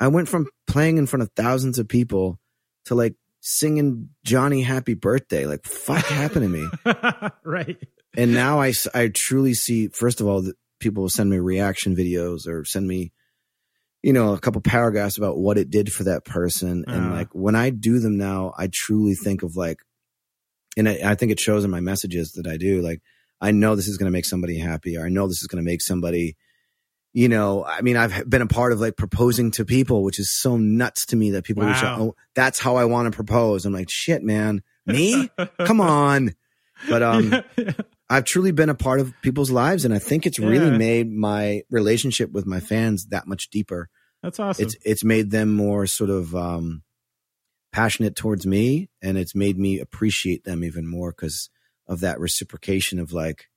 I went from playing in front of thousands of people to like singing Johnny Happy Birthday. Like, fuck happened to me. <laughs> right. And now I I truly see. First of all, people will send me reaction videos or send me, you know, a couple paragraphs about what it did for that person. And Ah. like when I do them now, I truly think of like, and I, I think it shows in my messages that I do. Like, I know this is going to make somebody happy, or I know this is going to make somebody. You know, I mean, I've been a part of like proposing to people, which is so nuts to me that people reach out. Oh, that's how I want to propose. I'm like, shit, man, me? Come on. <laughs> But um, I've truly been a part of people's lives, and I think it's really made my relationship with my fans that much deeper. That's awesome. It's it's made them more sort of um, passionate towards me, and it's made me appreciate them even more because of that reciprocation of like,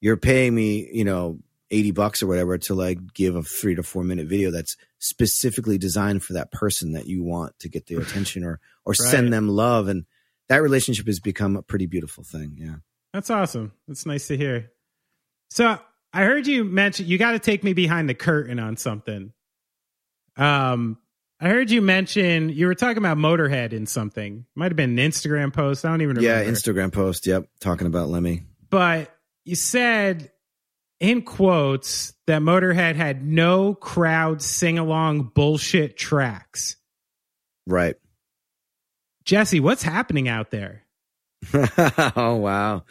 you're paying me, you know, eighty bucks or whatever to like give a three to four minute video that's specifically designed for that person that you want to get their <laughs> attention or or Right. send them love, and that relationship has become a pretty beautiful thing. Yeah. That's awesome. That's nice to hear. So I heard you mention you got to take me behind the curtain on something. Um, I heard you mention you were talking about Motorhead in something. Might have been an Instagram post. I don't even remember. Yeah, Instagram post. Yep, talking about Lemmy. But you said in quotes that Motorhead had no crowd sing along bullshit tracks. Right. Jesse, what's happening out there? <laughs> oh wow.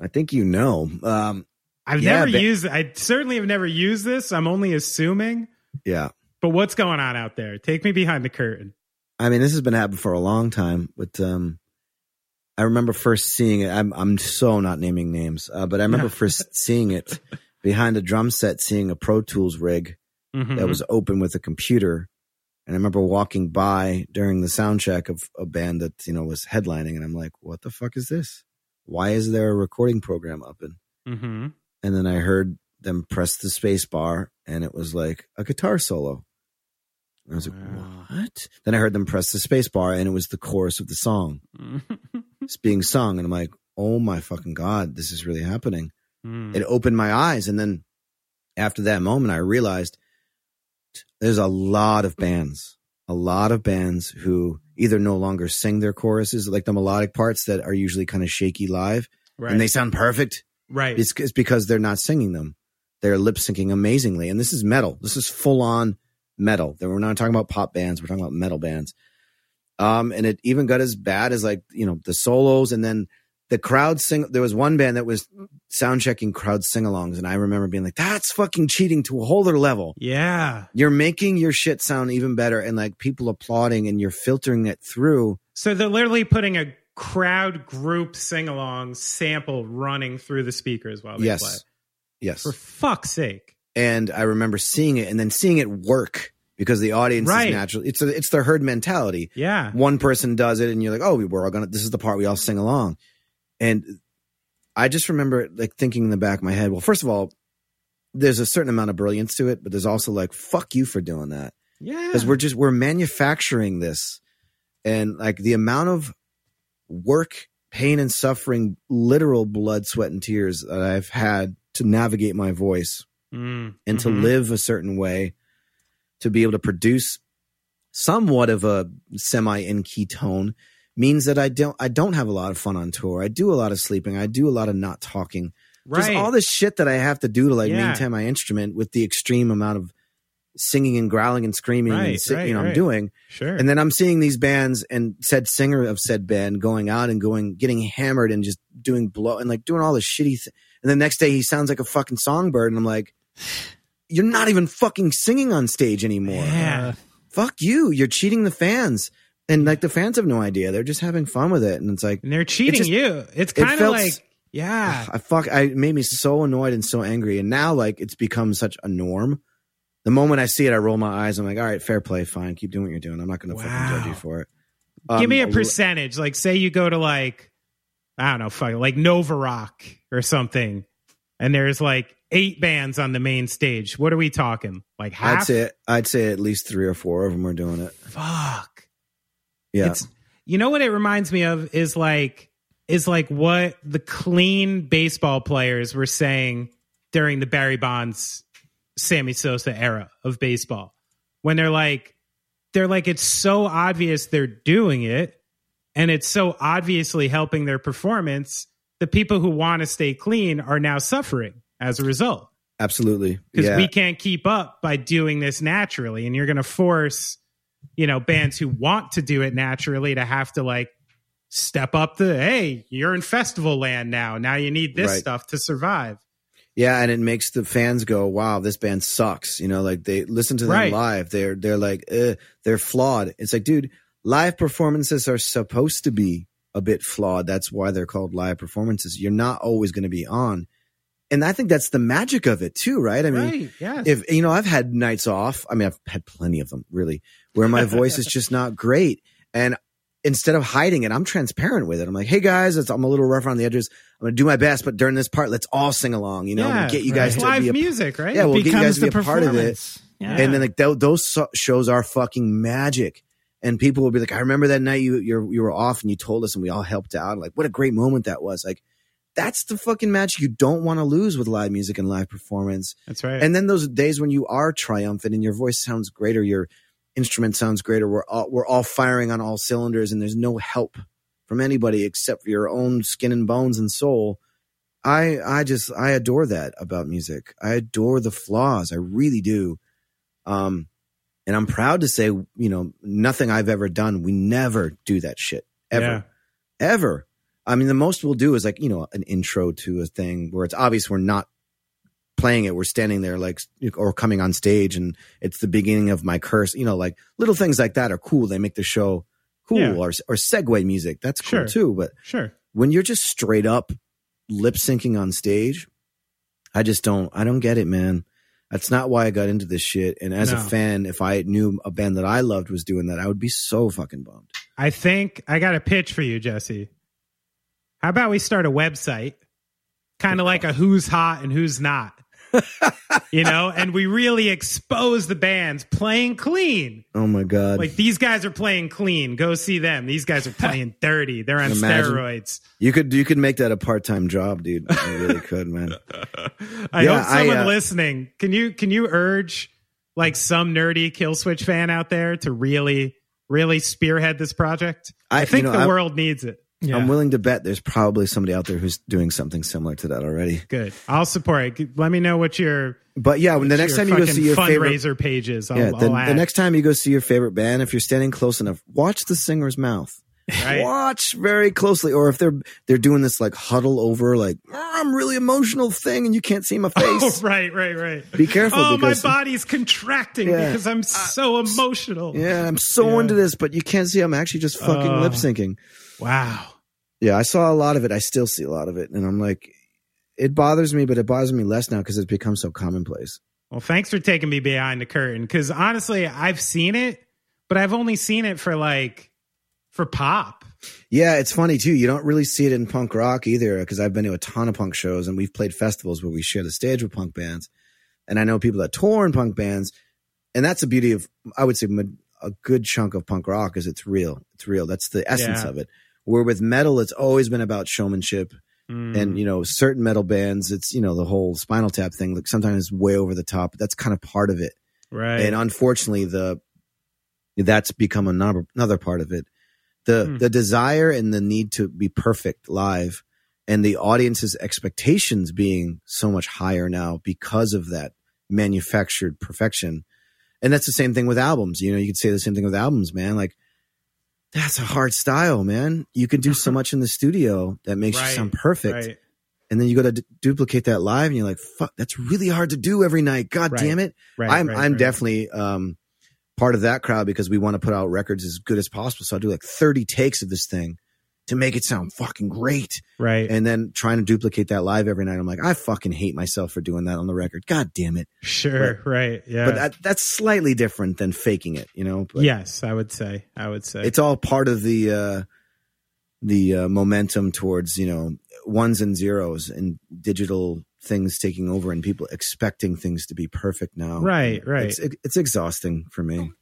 I think you know. Um, I've Yeah, never ba- used I certainly have never used this. I'm only assuming. yeah. But what's going on out there? Take me behind the curtain. I mean, this has been happening for a long time, but um, I remember first seeing it. I'm I'm so not naming names, uh, but I remember <laughs> first seeing it behind a drum set, seeing a Pro Tools rig Mhm. that was open with a computer. And I remember walking by during the sound check of a band that, you know, was headlining. And I'm like, what the fuck is this? Why is there a recording program up? And, Mhm. and then I heard them press the space bar and it was like a guitar solo. And I was Wow. like, what? Then I heard them press the space bar and it was the chorus of the song. <laughs> It's being sung. And I'm like, oh my fucking God, this is really happening Mm. it opened my eyes and then after that moment i realized there's a lot of bands a lot of bands who either no longer sing their choruses like the melodic parts that are usually kind of shaky live right. and they sound perfect Right. It's, it's because they're not singing them. They're lip syncing amazingly. And this is metal. This is full on metal. We're not talking about pop bands. We're talking about metal bands. Um, and it even got as bad as like, you know, the solos and then the crowd sing. There was one band that was sound checking crowd sing alongs. And I remember being like, that's fucking cheating to a whole other level. Yeah. You're making your shit sound even better and like people applauding and you're filtering it through. So they're literally putting a crowd group sing along sample running through the speakers while they yes. play. Yes. For fuck's sake. and I remember seeing it and then seeing it work because the audience Right. is natural. It's a, it's the herd mentality. Yeah. One person does it, and you're like, oh, we're all gonna. This is the part we all sing along. And I just remember like thinking in the back of my head, well, first of all, there's a certain amount of brilliance to it, but there's also like, fuck you for doing that Yeah. because we're just we're manufacturing this, and like the amount of work, pain, and suffering, literal blood, sweat, and tears that I've had to navigate my voice Mm, and to mhm. live a certain way to be able to produce somewhat of a semi in key tone means that I don't I don't have a lot of fun on tour. I do a lot of sleeping. I do a lot of not talking. Right. Just all this shit that I have to do to like Yeah. maintain my instrument with the extreme amount of singing and growling and screaming and Right, si- right, you know I'm doing. Sure. And then I'm seeing these bands and said singer of said band going out and going getting hammered and just doing blow and like doing all this shitty th- and the next day he sounds like a fucking songbird and I'm like you're not even fucking singing on stage anymore. yeah. Fuck you. You're cheating the fans. And like the fans have no idea. They're just having fun with it and it's like And they're cheating just- you. It's it kind of felt like, yeah. I fuck I made me so annoyed and so angry and now like it's become such a norm. The moment I see it I roll my eyes I'm like all right fair play fine keep doing what you're doing. I'm not going to fucking judge you for it. Give Um, me a percentage. Like, say you go to like, I don't know, fuck, like Nova Rock or something, and there's like eight bands on the main stage. What are we talking? Like half? I'd say I'd say at least three or four of them are doing it. Fuck. Yeah, It's you know what it reminds me of is like is like what the clean baseball players were saying during the Barry Bonds, Sammy Sosa era of baseball. When they're like they're like it's so obvious they're doing it and it's so obviously helping their performance. The people who want to stay clean are now suffering as a result absolutely. because Yeah, we can't keep up by doing this naturally and you're going to force you know bands who want to do it naturally to have to like step up the hey you're in festival land now now you need this Right. stuff to survive yeah, and it makes the fans go, "Wow, this band sucks." You know, like they listen to them Right. live. They're they're like, eh, they're flawed. It's like, dude, live performances are supposed to be a bit flawed. That's why they're called live performances. You're not always going to be on, and I think that's the magic of it too, right? I mean, right yes. if you know i've had nights off. I mean i've had plenty of them really where my voice is just not great. And instead of hiding it i'm transparent with it. I'm like hey guys it's, i'm a little rough around the edges. I'm gonna do my best but during this part let's all sing along you know? Yeah, we'll get you guys it's to live be a, music right? Yeah, we'll get you becomes guys to be a part of it. Yeah. and then like th- those so- shows are fucking magic. And people will be like i remember that night you you're, you were off and you told us and we all helped out. Like what a great moment that was. Like that's the fucking match you don't want to lose with live music and live performance that's right and then those days when you are triumphant and your voice sounds greater, your instrument sounds greater, we're all, we're all firing on all cylinders and there's no help from anybody except for your own skin and bones and soul. I I just I adore that about music. I adore the flaws. I really do. Um and I'm proud to say, you know, nothing I've ever done, we never do that shit. Ever. Yeah. Ever. I mean, the most we'll do is like, you know, an intro to a thing where it's obvious we're not playing it. We're standing there like, or coming on stage and it's the beginning of my curse. You know, like little things like that are cool. They make the show cool Yeah. or, or segue music. That's cool Sure. too. But sure when you're just straight up lip syncing on stage, I just don't, I don't get it, man. That's not why I got into this shit. And as a fan, if I knew a band that I loved was doing that, I would be so fucking bummed. i think i got a pitch for you jesse how about we start a website kind of like a who's hot and who's not <laughs> you know and we really expose the bands playing clean Oh my God. Like these guys are playing clean. Go see them. These guys are playing <laughs> dirty. They're on Imagine. steroids. you could, you could make that a part time job, dude. You really <laughs> could, man. I Yeah, hope someone I, uh, listening can you can you urge like some nerdy killswitch fan out there to really really spearhead this project? I- I, think you know, the I- world needs it. Yeah. I'm willing to bet there's probably somebody out there who's doing something similar to that already. Good. I'll support it. Let me know what your But yeah, when the next time you go see your favorite fundraiser pages. I'll, yeah, the, the next time you go see your favorite band, if you're standing close enough, watch the singer's mouth. right? Watch very closely, or if they're they're doing this like huddle over, like "Oh, I'm really emotional thing, and you can't see my <laughs> Oh, face. right, right, right. Be careful Oh, because my body's contracting Yeah. because I'm so emotional. yeah, I'm so Yeah. into this, but you can't see. I'm actually just fucking Oh. lip syncing. Wow. Yeah, I saw a lot of it. I still see a lot of it, and I'm like, it bothers me, but it bothers me less now because it's become so commonplace. Well, thanks for taking me behind the curtain because honestly, I've seen it, but I've only seen it for like for pop. Yeah, it's funny too. You don't really see it in punk rock either, because I've been to a ton of punk shows and we've played festivals where we share the stage with punk bands, and I know people that tour in punk bands, and that's the beauty of I would say a good chunk of punk rock is it's real. It's real. That's the essence Yeah. of it. Where with metal, it's always been about showmanship, Mm. and you know certain metal bands, it's you know the whole Spinal Tap thing. Like sometimes it's way over the top. But that's kind of part of it. right. and unfortunately the that's become another another part of it the Hmm. the desire and the need to be perfect live and the audience's expectations being so much higher now because of that manufactured perfection and that's the same thing with albums you know you could say the same thing with albums man like that's a hard style man you can do so <laughs> much in the studio that makes Right, you sound perfect Right. and then you go to d- duplicate that live and you're like fuck that's really hard to do every night god Right, damn it Right. I'm I'm definitely um, part of that crowd because we want to put out records as good as possible. So I do like 30 takes of this thing to make it sound fucking great, right. and then trying to duplicate that live every night. I'm like, I fucking hate myself for doing that on the record. God damn it! sure. right. Yeah. But that, that's slightly different than faking it, you know. But yes, I would say. I would say. it's all part of the uh, the uh, momentum towards you know ones and zeros and digital things taking over and people expecting things to be perfect now. Right, right. It's it's exhausting for me.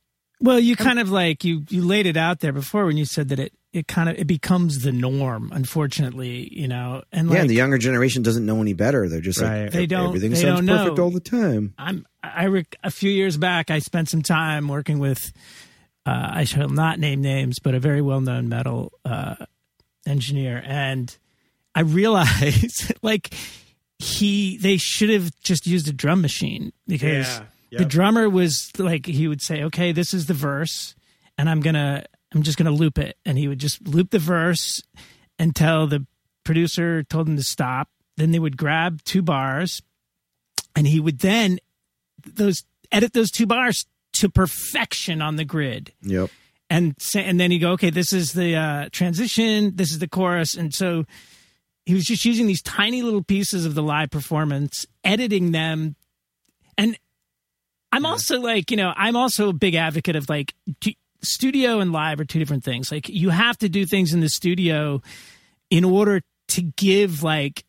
Well, you kind of like you you laid it out there before when you said that it it kind of it becomes the norm. Unfortunately, you know, and yeah, and the younger generation doesn't know any better. They're just Right. like They don't- Everything they sounds don't perfect know. all the time. I'm I rec- a few years back I spent some time working with uh, I shall not name names, but a very well known metal uh, engineer, and I realized <laughs> like he they should have just used a drum machine because Yeah, the drummer was like he would say, okay, this is the verse, and I'm gonna I'm just gonna loop it, and he would just loop the verse until the producer told him to stop. Then they would grab two bars, and he would then those edit those two bars to perfection on the grid. Yep. and say, and then you go, okay, this is the uh, transition, this is the chorus, and so he was just using these tiny little pieces of the live performance, editing them, and I'm also like, you know, I'm also a big advocate of like t- studio and live are two different things. Like you have to do things in the studio in order to give like,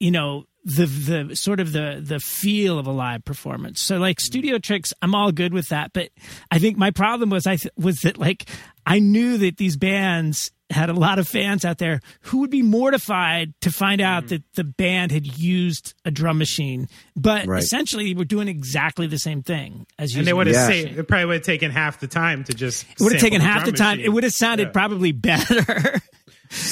you know, the the sort of the the feel of a live performance. So like studio tricks, I'm all good with that. But I think my problem was I th- was that like I knew that these bands had a lot of fans out there who would be mortified to find out Mm. that the band had used a drum machine, but Right. essentially we're doing exactly the same thing as you. and they would have Yeah. saved. It probably would have taken half the time to just. It would have sample taken half the time. machine. It would have sounded Yeah. probably better. <laughs>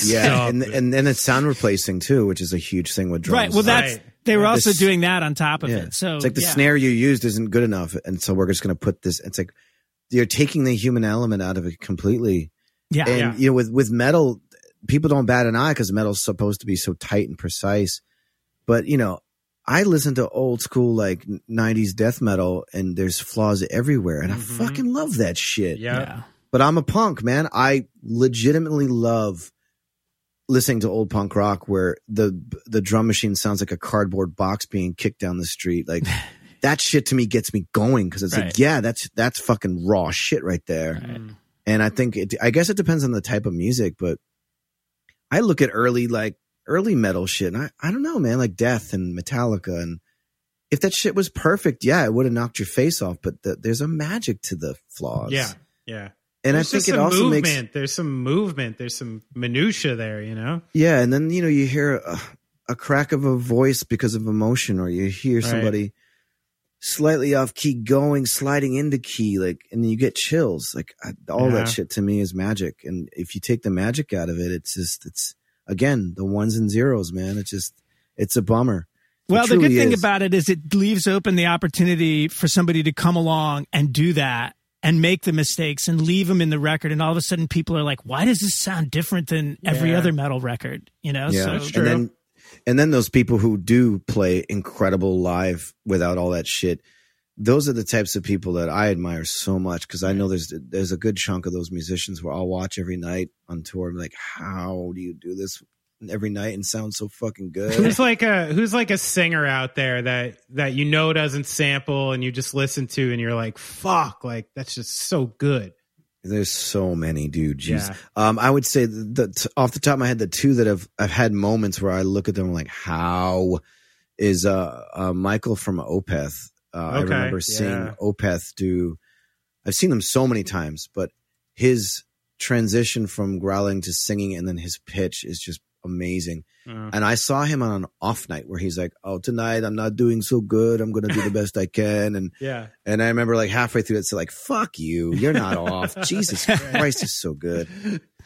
Yeah, Stop and it. and then it's sound replacing too, which is a huge thing with drums. right. Well, that's Right. they were also This- doing that on top of yeah. it. So it's like the yeah. snare you used isn't good enough, and so we're just going to put this. It's like you're taking the human element out of it completely. Yeah. and Yeah. you know, with with metal, people don't bat an eye because metal's supposed to be so tight and precise. But you know, I listen to old school like '90s death metal, and there's flaws everywhere, and Mhm. I fucking love that shit. Yeah. yeah. But I'm a punk, man. I legitimately love listening to old punk rock where the the drum machine sounds like a cardboard box being kicked down the street. Like <laughs> that shit to me gets me going because it's Right. like, yeah, that's that's fucking raw shit right there. Mm. And I think it, I guess it depends on the type of music, but I look at early like early metal shit, and I I don't know, man, like Death and Metallica, and if that shit was perfect, yeah, it would have knocked your face off. But the, there's a magic to the flaws, Yeah. Yeah. and There's I think it also movement. makes There's some movement. There's some minutia there. You know. yeah, and then you know you hear a, a crack of a voice because of emotion, or you hear Right. Somebody slightly off key going, sliding into key, like, and you get chills. Like I, all Yeah. that shit to me is magic. And if you take the magic out of it, it's just, it's again, the ones and zeros, man. It's just, it's a bummer. Well, the good thing is. about it is it leaves open the opportunity for somebody to come along and do that and make the mistakes and leave them in the record. And all of a sudden, people are like, "Why does this sound different than every Yeah. other metal record?" You know, yeah. so and then, and then those people who do play incredible live without all that shit. Those are the types of people that I admire so much because I know there's there's a good chunk of those musicians where I'll watch every night on tour. be like, how do you do this every night and sound so fucking good? Who's like a who's like a singer out there that that you know doesn't sample and you just listen to and you're like, fuck, like that's just so good. There's so many, dude. Jeez. Yeah. Um, I would say the off the top of my head, the two that have I've had moments where I look at them like, how is uh, uh Michael from Opeth? Uh, I remember seeing yeah. Opeth do. I've seen him so many times, but his transition from growling to singing and then his pitch is just amazing. Uh, And I saw him on an off night where he's like, "Oh, tonight I'm not doing so good. I'm going to do the best I can." And <laughs> yeah. and I remember like halfway through it's like, fuck you. You're not <laughs> off. Jesus Christ is so good.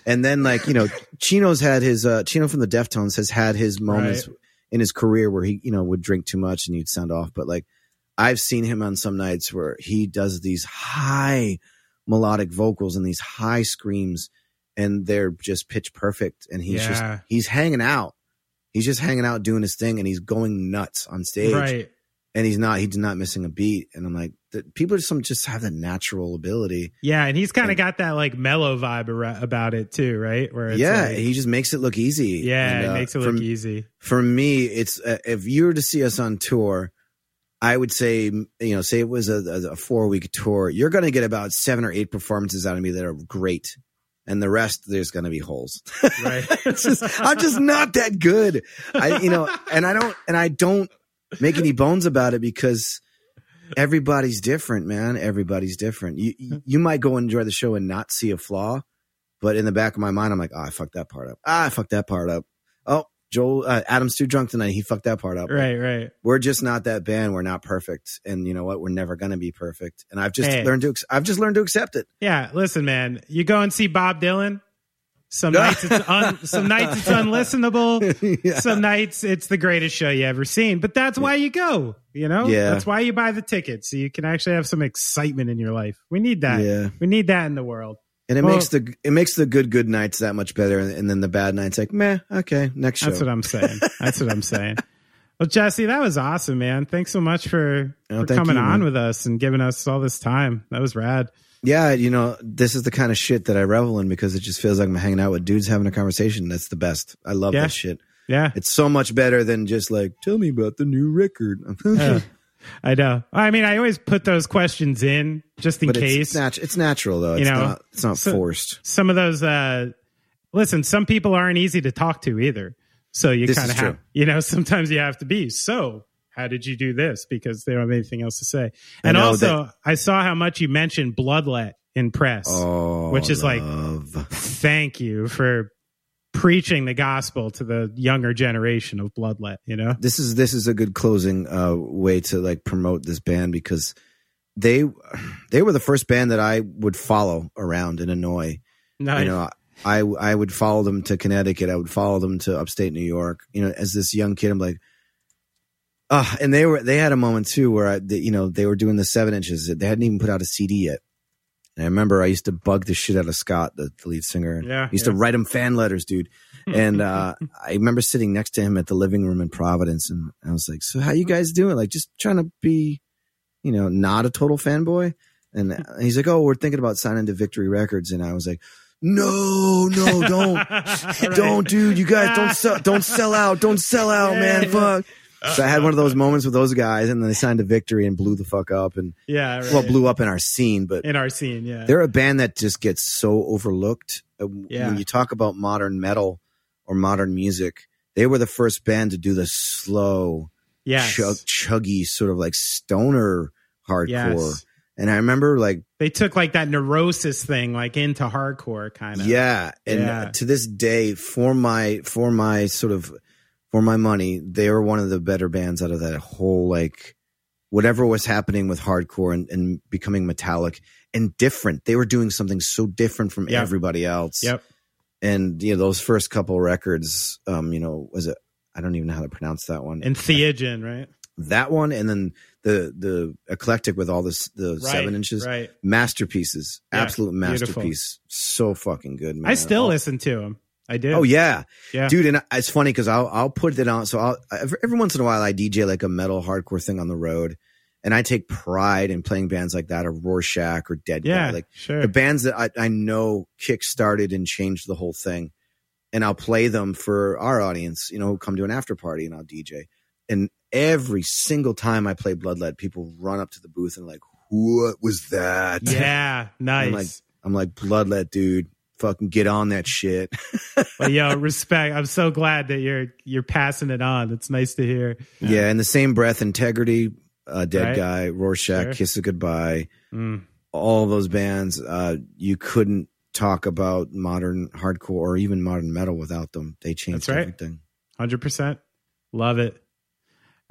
And then like, you know, Chino's had his uh Chino from the Deftones has had his moments Right. in his career where he, you know, would drink too much and he'd sound off. But like I've seen him on some nights where he does these high melodic vocals and these high screams and they're just pitch perfect and he's Yeah. just he's hanging out. He's just hanging out doing his thing and he's going nuts on stage Right. and he's not he's not missing a beat and i'm like the, people just some just have the natural ability Yeah, and he's kind of got that like mellow vibe ar- about it too, right? Where it's yeah like- he just makes it look easy yeah, And, it uh, makes it for, look easy. for me it's uh, if you were to see us on tour i would say you know say it was a, a, a four week tour you're going to get about seven or eight performances out of me that are great and the rest there's going to be holes. <laughs> Right. it's just i'm just not that good. I you know and i don't and i don't make any bones about it because everybody's different man. Everybody's different. You you- you might go enjoy the show and not see a flaw but in the back of my mind i'm like oh i fucked that part up. Ah, i fucked that part up. Oh joel uh, adam's too drunk tonight he fucked that part up right, right. we're just not that band we're not perfect and you know what we're never gonna be perfect and i've just Hey. learned to i've just learned to accept it Yeah, listen, man. You go and see Bob Dylan. Some nights it's un, <laughs> some nights it's unlistenable. <laughs> Yeah. Some nights it's the greatest show you ever seen. But that's why you go. You know, Yeah. that's why you buy the ticket so you can actually have some excitement in your life. We need that. Yeah. We need that in the world. And it Well- makes the it makes the good good nights that much better, and, and then the bad nights like meh. Okay, next show. That's what I'm saying. That's what I'm saying. <laughs> Well, Jesse, that was awesome, man. Thanks so much for, Oh, for coming you, on with us and giving us all this time. That was rad. yeah, you know, this is the kind of shit that I revel in because it just feels like I'm hanging out with dudes having a conversation. That's the best. I love Yeah. that shit. Yeah, It's so much better than just like tell me about the new record. <laughs> Yeah. I know. I mean, I always put those questions in just in but case. it's, it's natural though. You It's know, not. It's not so- forced. some of those uh listen some people aren't easy to talk to either so you kind of have true. you know <laughs> sometimes you have to be so how did you do this because they don't have anything else to say and know also i saw how much you mentioned bloodlet in press Oh, which is like thank you for preaching the gospel to the younger generation of bloodlet you know this is this is a good closing uh, way to like promote this band because they they were the first band that I would follow around and annoy. nice. You know, I I would follow them to Connecticut. I would follow them to upstate New York. You know, as this young kid, I'm like, ah, and they were they had a moment too where I, they, you know, they were doing the seven inches. They hadn't even put out a CD yet. And I remember I used to bug the shit out of Scott, the, the lead singer. and Yeah, I used yeah. to write him fan letters, dude. And <laughs> uh, I remember sitting next to him at the living room in Providence, and I was like, "So how you guys doing? Like, just trying to be, you know, not a total fanboy." And <laughs> he's like, "Oh, we're thinking about signing to Victory Records," and I was like, "No, no, don't, <laughs> don't, dude. You guys don't sell, don't sell out, don't sell out, man. Fuck." So I had one of those moments with those guys, and then they signed a Victory and blew the fuck up, and yeah right. well, blew up in our scene, but in our scene yeah they're a band that just gets so overlooked. Uh, Yeah. When you talk about modern metal or modern music, they were the first band to do the slow, yeah, chug, chuggy sort of like stoner hardcore. yes And I remember like, they took like that neurosis thing like into hardcore kind of yeah, and Yeah. to this day, for my for my sort of for my money, they were one of the better bands out of that whole like whatever was happening with hardcore and, and becoming metallic and different. They were doing something so different from Yep. everybody else. Yep. And you know, those first couple records, um, you know, was it I don't even know how to pronounce that one. And Theogen, right? that one and then the the eclectic with all this the Right, seven inches Right. masterpieces. Yeah, Absolute beautiful. masterpiece. So fucking good, man. I still Oh, listen to him. I do. Oh yeah, Yeah. dude, and it's funny because I'll I'll put it on. So I'll every, every once in a while I DJ like a metal hardcore thing on the road, and I take pride in playing bands like that, or Rorschach or Dead Yeah. Guy, like sure. the bands that I, I know kick started and changed the whole thing. And I'll play them for our audience, you know, who come to an after party and I'll DJ. And every single time I play Bloodlet, people run up to the booth and like, what was that? yeah. Nice. <laughs> I'm like, I'm like, Bloodlet, dude, fucking get on that shit. <laughs> but yo, respect. I'm so glad that you're you're passing it on. It's nice to hear. Yeah. in the same breath, Integrity, uh, Dead Right. Guy, Rorschach, Sure. Kiss It Goodbye, Mm. all those bands, uh, you couldn't talk about modern hardcore or even modern metal without them. They changed That's right. everything. Hundred percent. Love it.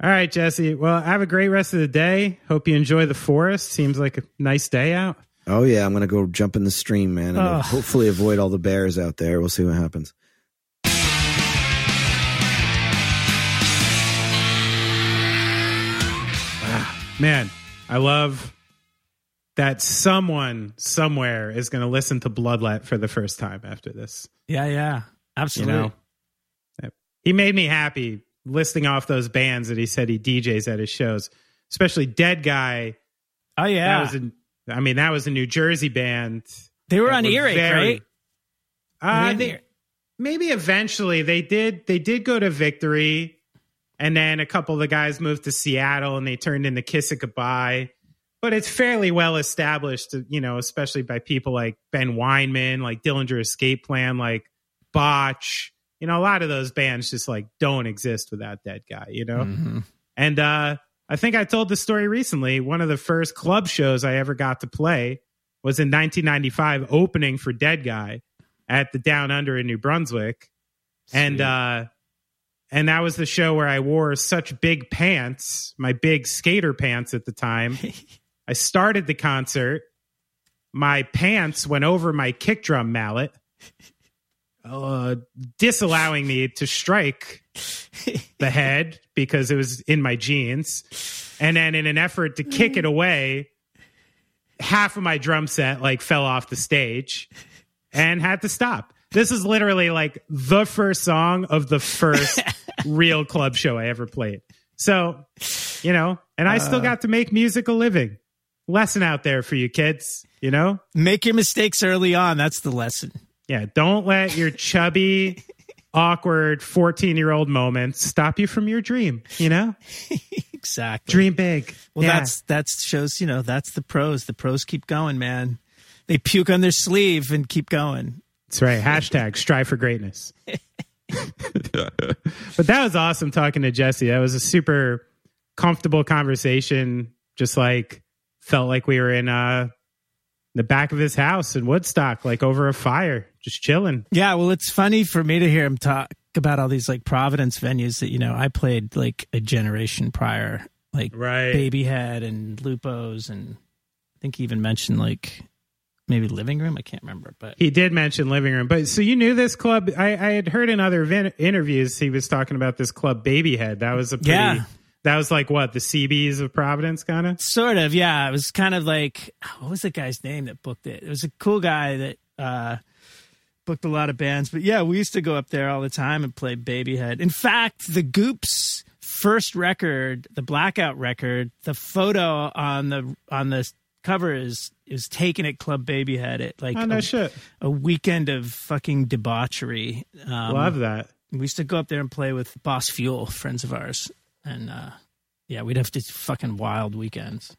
All right, Jesse. Well, have a great rest of the day. Hope you enjoy the forest. Seems like a nice day out. Oh yeah, I'm gonna go jump in the stream, man, and Ugh. hopefully avoid all the bears out there. We'll see what happens. Ah, man, I love that someone somewhere is going to listen to Bloodlet for the first time after this. Yeah, yeah, absolutely. You absolutely. know, he made me happy listing off those bands that he said he DJs at his shows, especially Dead Guy. oh That yeah, was a, I mean, that was a New Jersey band. they were on were Earache, very- right? Uh, they they, maybe eventually they did. They did go to Victory, and then a couple of the guys moved to Seattle, and they turned into Kiss It Goodbye. But it's fairly well established, you know, especially by people like Ben Weinman, like Dillinger Escape Plan, like Botch. You know, a lot of those bands just like don't exist without that guy. You know, Mhm. and uh, I think I told the story recently. One of the first club shows I ever got to play was in 1995, opening for Dead Guy at the Down Under in New Brunswick, and uh, and that was the show where I wore such big pants, my big skater pants at the time. <laughs> I started the concert. My pants went over my kick drum mallet, <laughs> uh, disallowing me to strike the head because it was in my jeans. And then, in an effort to kick it away, half of my drum set like fell off the stage and had to stop. This is literally like the first song of the first <laughs> real club show I ever played. So, you know, and I still uh. got to make music a living. Lesson out there for you kids, you know? Make your mistakes early on. That's the lesson. Yeah, don't let your chubby, awkward 14 year old moments stop you from your dream, you know? <laughs> Exactly. Dream big. Well, Yeah. that's that shows you know that's the pros. The pros keep going, man. They puke on their sleeve and keep going. That's right. Hashtag strive for greatness. <laughs> but that was awesome talking to Jesse. That was a super comfortable conversation. Just like felt like we were in uh the back of his house in Woodstock, like over a fire, just chilling. Yeah, well, it's funny for me to hear him talk about all these like Providence venues that you know I played like a generation prior, like Right. Babyhead and Lupos, and I think he even mentioned like maybe Living Room. I can't remember, but He did mention living room, but so you knew this club. I, I had heard in other vin- interviews he was talking about this club Babyhead. That was a pretty. Yeah. That was like what the CBs of Providence, kind of. Sort of, yeah. It was kind of like what was the guy's name that booked it? It was a cool guy that uh booked a lot of bands. But yeah, we used to go up there all the time and play Babyhead. In fact, the Goops first record, the Blackout record, the photo on the on the cover is is taken at Club Babyhead at like Oh no a, a weekend of fucking debauchery. Um, Love that. we used to go up there and play with Boss Fuel, friends of ours, and uh, yeah, we'd have these fucking wild weekends.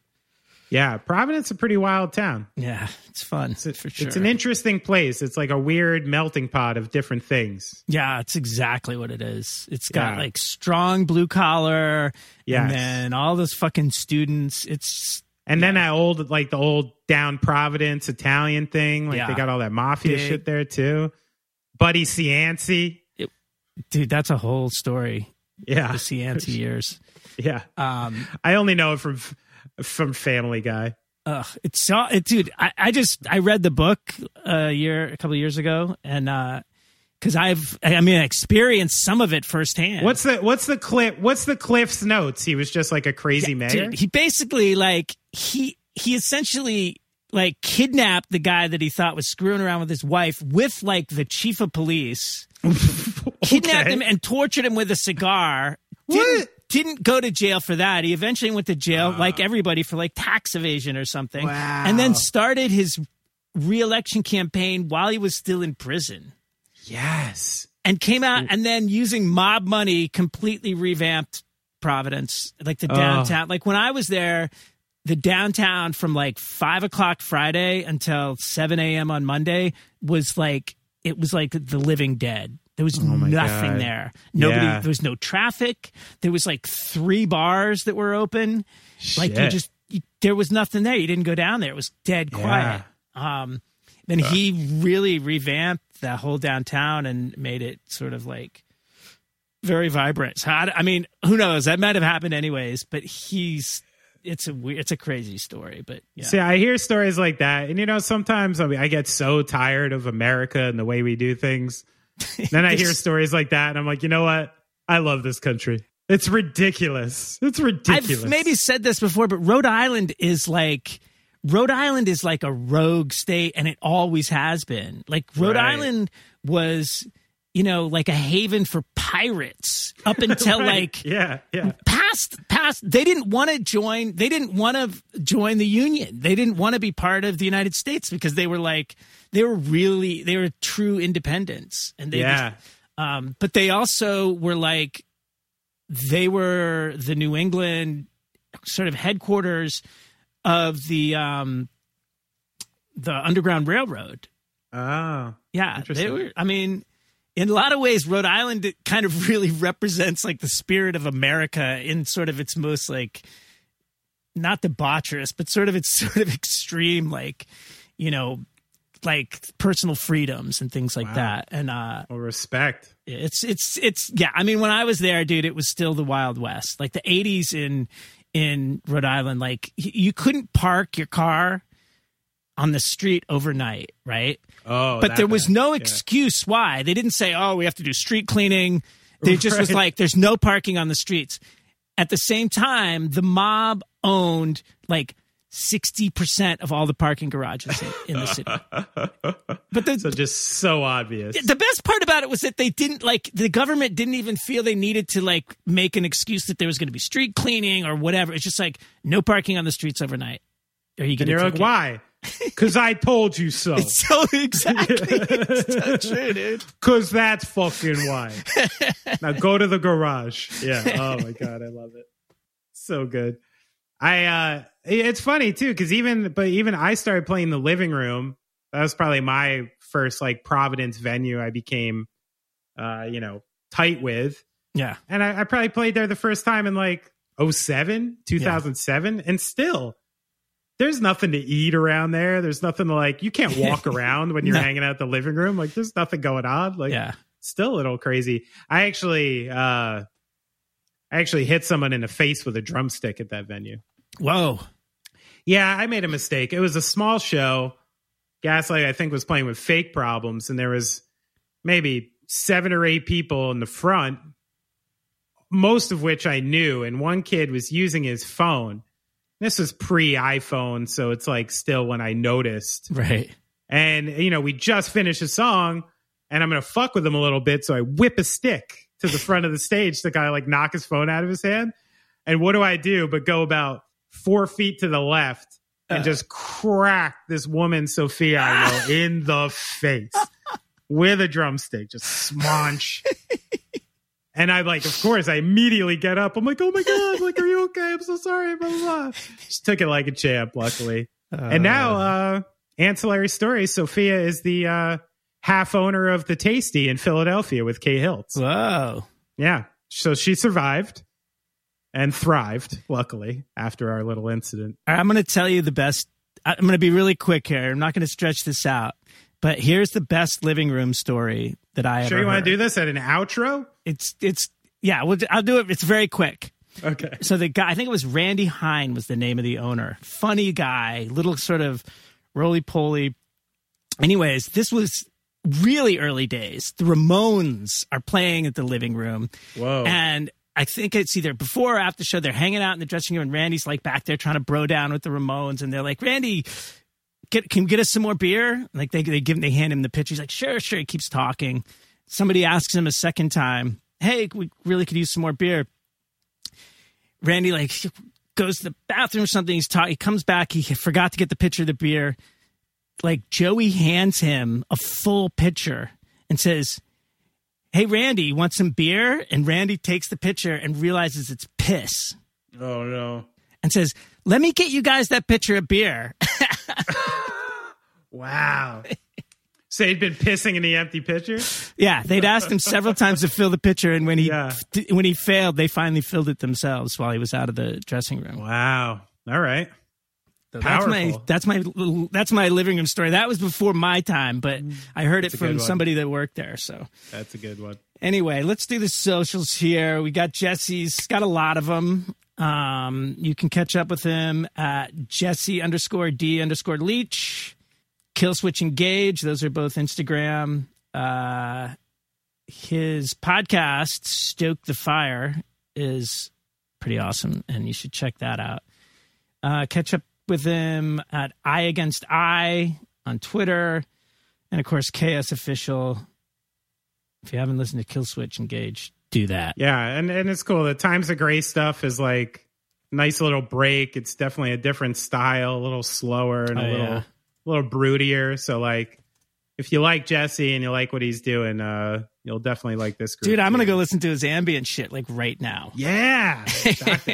Yeah, Providence is a pretty wild town. Yeah, it's fun It's, for sure. it's an interesting place. It's like a weird melting pot of different things. yeah, it's exactly what it is. It's got Yeah. like strong blue collar, yeah, and then all those fucking students. It's And then that old, like the old down Providence Italian thing, like Yeah. they got all that mafia Big. shit there too. Buddy Cianci, dude, that's a whole story. Yeah, The Cianci <laughs> years. Yeah. Um, I only know it from from Family Guy. Ugh, it's so, it, dude. I, I just I read the book a year, a couple of years ago, and uh, because I've I mean I experienced some of it firsthand. What's the what's the clip? What's the Cliff's notes? He was just like a crazy mayor. Dude, he basically like he he essentially like kidnapped the guy that he thought was screwing around with his wife with like the chief of police. <laughs> Kidnapped Okay. him and tortured him with a cigar. Didn't, What? didn't go to jail for that. He eventually went to jail, like everybody, for like tax evasion or something. Wow. And then started his reelection campaign while he was still in prison Yes. and came out and then using mob money completely revamped Providence, like the Oh. downtown. Like when I was there, the downtown from like five o'clock Friday until seven a.m. on Monday was like it was like the living dead. There was Oh nothing God. there. Nobody. Yeah. There was no traffic. There was like three bars that were open. Like you just you, there was nothing there. You didn't go down there. It was dead quiet. Um, then he really revamped that whole downtown and made it sort of like very vibrant. So I, I mean, who knows? That might have happened anyways. But he's it's a weird, it's a crazy story. But yeah, See, I hear stories like that, and you know, sometimes I mean, I get so tired of America and the way we do things. Then I hear <laughs> stories like that, and I'm like, you know what? I love this country. It's ridiculous. It's ridiculous. I've maybe said this before, but Rhode Island is like Rhode Island is like a rogue state, and it always has been. Like Rhode Right. Island was, you know, like a haven for pirates up <laughs> until Right. like yeah, yeah. past past they didn't want to join they didn't want to join the union they didn't want to be part of the united states because they were like they were really they were true independents and they Yeah. just, um but they also were like they were the new england sort of headquarters of the um the underground railroad Oh, yeah, they were. I mean, in a lot of ways, Rhode Island kind of <laughs> really represents like the spirit of America in sort of its most like not debaucherous, but sort of its <laughs> sort of extreme, like you know, like personal freedoms and things like Wow. that. And uh, well, respect. it's it's it's yeah. I mean, when I was there, dude, it was still the Wild West, like the '80s in in Rhode Island. Like you couldn't park your car on the street overnight, right? Oh, but there was bad. no Yeah. excuse why they didn't say oh we have to do street cleaning <laughs> they just was like there's no parking on the streets at the same time the mob owned like 60% of all the parking garages in, in the city <laughs> but the, So just so obvious. the best part about it was that they didn't like the government didn't even feel they needed to like make an excuse that there was going to be street cleaning or whatever it's just like no parking on the streets overnight Are you and get you're like, why? <laughs> Because I told you so. so exactly <laughs> it's so true dude Because that's fucking why. now go to the garage. Yeah. Oh my god, I love it. So good. I uh it's funny too because even but even I started playing the living room. That was probably my first like Providence venue I became uh you know tight with. yeah And I, I probably played there the first time in like 07, 2007 and still there's nothing to eat around there. There's nothing to like you can't <laughs> walk around when you're No. hanging out the living room. Like there's nothing going on. Like yeah still a little crazy. I actually uh I actually hit someone in the face with a drumstick at that venue. whoa Yeah, I made a mistake. It was a small show. Gaslight, I think, was playing with fake problems, and there was maybe seven or eight people in the front, most of which I knew, and one kid was using his phone. This was pre iPhone, so it's like still when I noticed. right And, you know, we just finished a song and I'm going to fuck with him a little bit. So I whip a stick to the front of the stage to kind of like knock his phone out of his hand. And what do I do but go about four feet to the left and uh. just crack this woman, Sophia, I know, <laughs> in the face with a drumstick, just smunch. <laughs> And I like, of course, I immediately get up. I'm like, oh my God, like, are you okay? I'm so sorry. Blah, blah, blah. Just took it like a champ, luckily. and now, uh, ancillary stories. Sophia is the uh, half owner of the Tasty in Philadelphia with Kay Hiltz. Whoa. Yeah. So she survived and thrived, luckily, after our little incident. I'm going to tell you the best. I'm going to be really quick here. I'm not going to stretch this out, but here's the best living room story that I Sure, ever you want to do this at an outro? It's it's yeah. We'll, I'll do it. It's very quick. Okay. So the guy, I think it was Randy Hine was the name of the owner. Funny guy, little sort of roly poly. Anyways, this was really early days. The Ramones are playing at the living room. Whoa. And I think it's either before or after the show. They're hanging out in the dressing room, and Randy's like back there trying to bro down with the Ramones, and they're like, "Randy, get, can you get us some more beer?" Like they they give him, they hand him the pitcher. He's like, "Sure, sure." He keeps talking. Somebody asks him a second time, "Hey, we really could use some more beer." Randy like goes to the bathroom or something. He's talking. He comes back. He forgot to get the pitcher of the beer. Like Joey hands him a full pitcher and says, "Hey, Randy, you want some beer?" And Randy takes the pitcher and realizes it's piss Oh no. and says, "Let me get you guys that pitcher of beer." <laughs> <laughs> Wow. so he'd been pissing in the empty pitcher? yeah, they'd asked him several times to fill the pitcher, and when he Yeah. when he failed, they finally filled it themselves while he was out of the dressing room. Wow. All right. So that's my that's my that's my living room story. That was before my time, but mm. I heard it from somebody that worked there. So That's a good one. anyway, let's do the socials here. We got Jesse's got a lot of them. Um, you can catch up with him at Jesse underscore D underscore Leach, Killswitch Engage. Those are both Instagram. Uh, his podcast Stoke the Fire is pretty awesome, and you should check that out. Uh, catch up with him at Eye Against Eye on Twitter, and of course KS Official. If you haven't listened to Killswitch Engage, do that. Yeah, and, and it's cool. The Times of Grace stuff is like nice little break. It's definitely a different style, a little slower and a Oh, little yeah. a little broodier. So like if you like Jesse and you like what he's doing, uh, you'll definitely like this group. Dude, I'm gonna go listen to his ambient shit like right now. Yeah.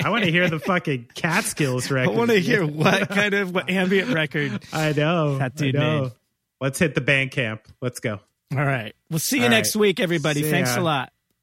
I want to hear the fucking Catskills <laughs> record. I want to hear what kind of what ambient record. <laughs> I know. that dude know. made. Let's hit the Bandcamp. Let's go. All right, we'll see you All next right. week, everybody. See Thanks ya. a lot.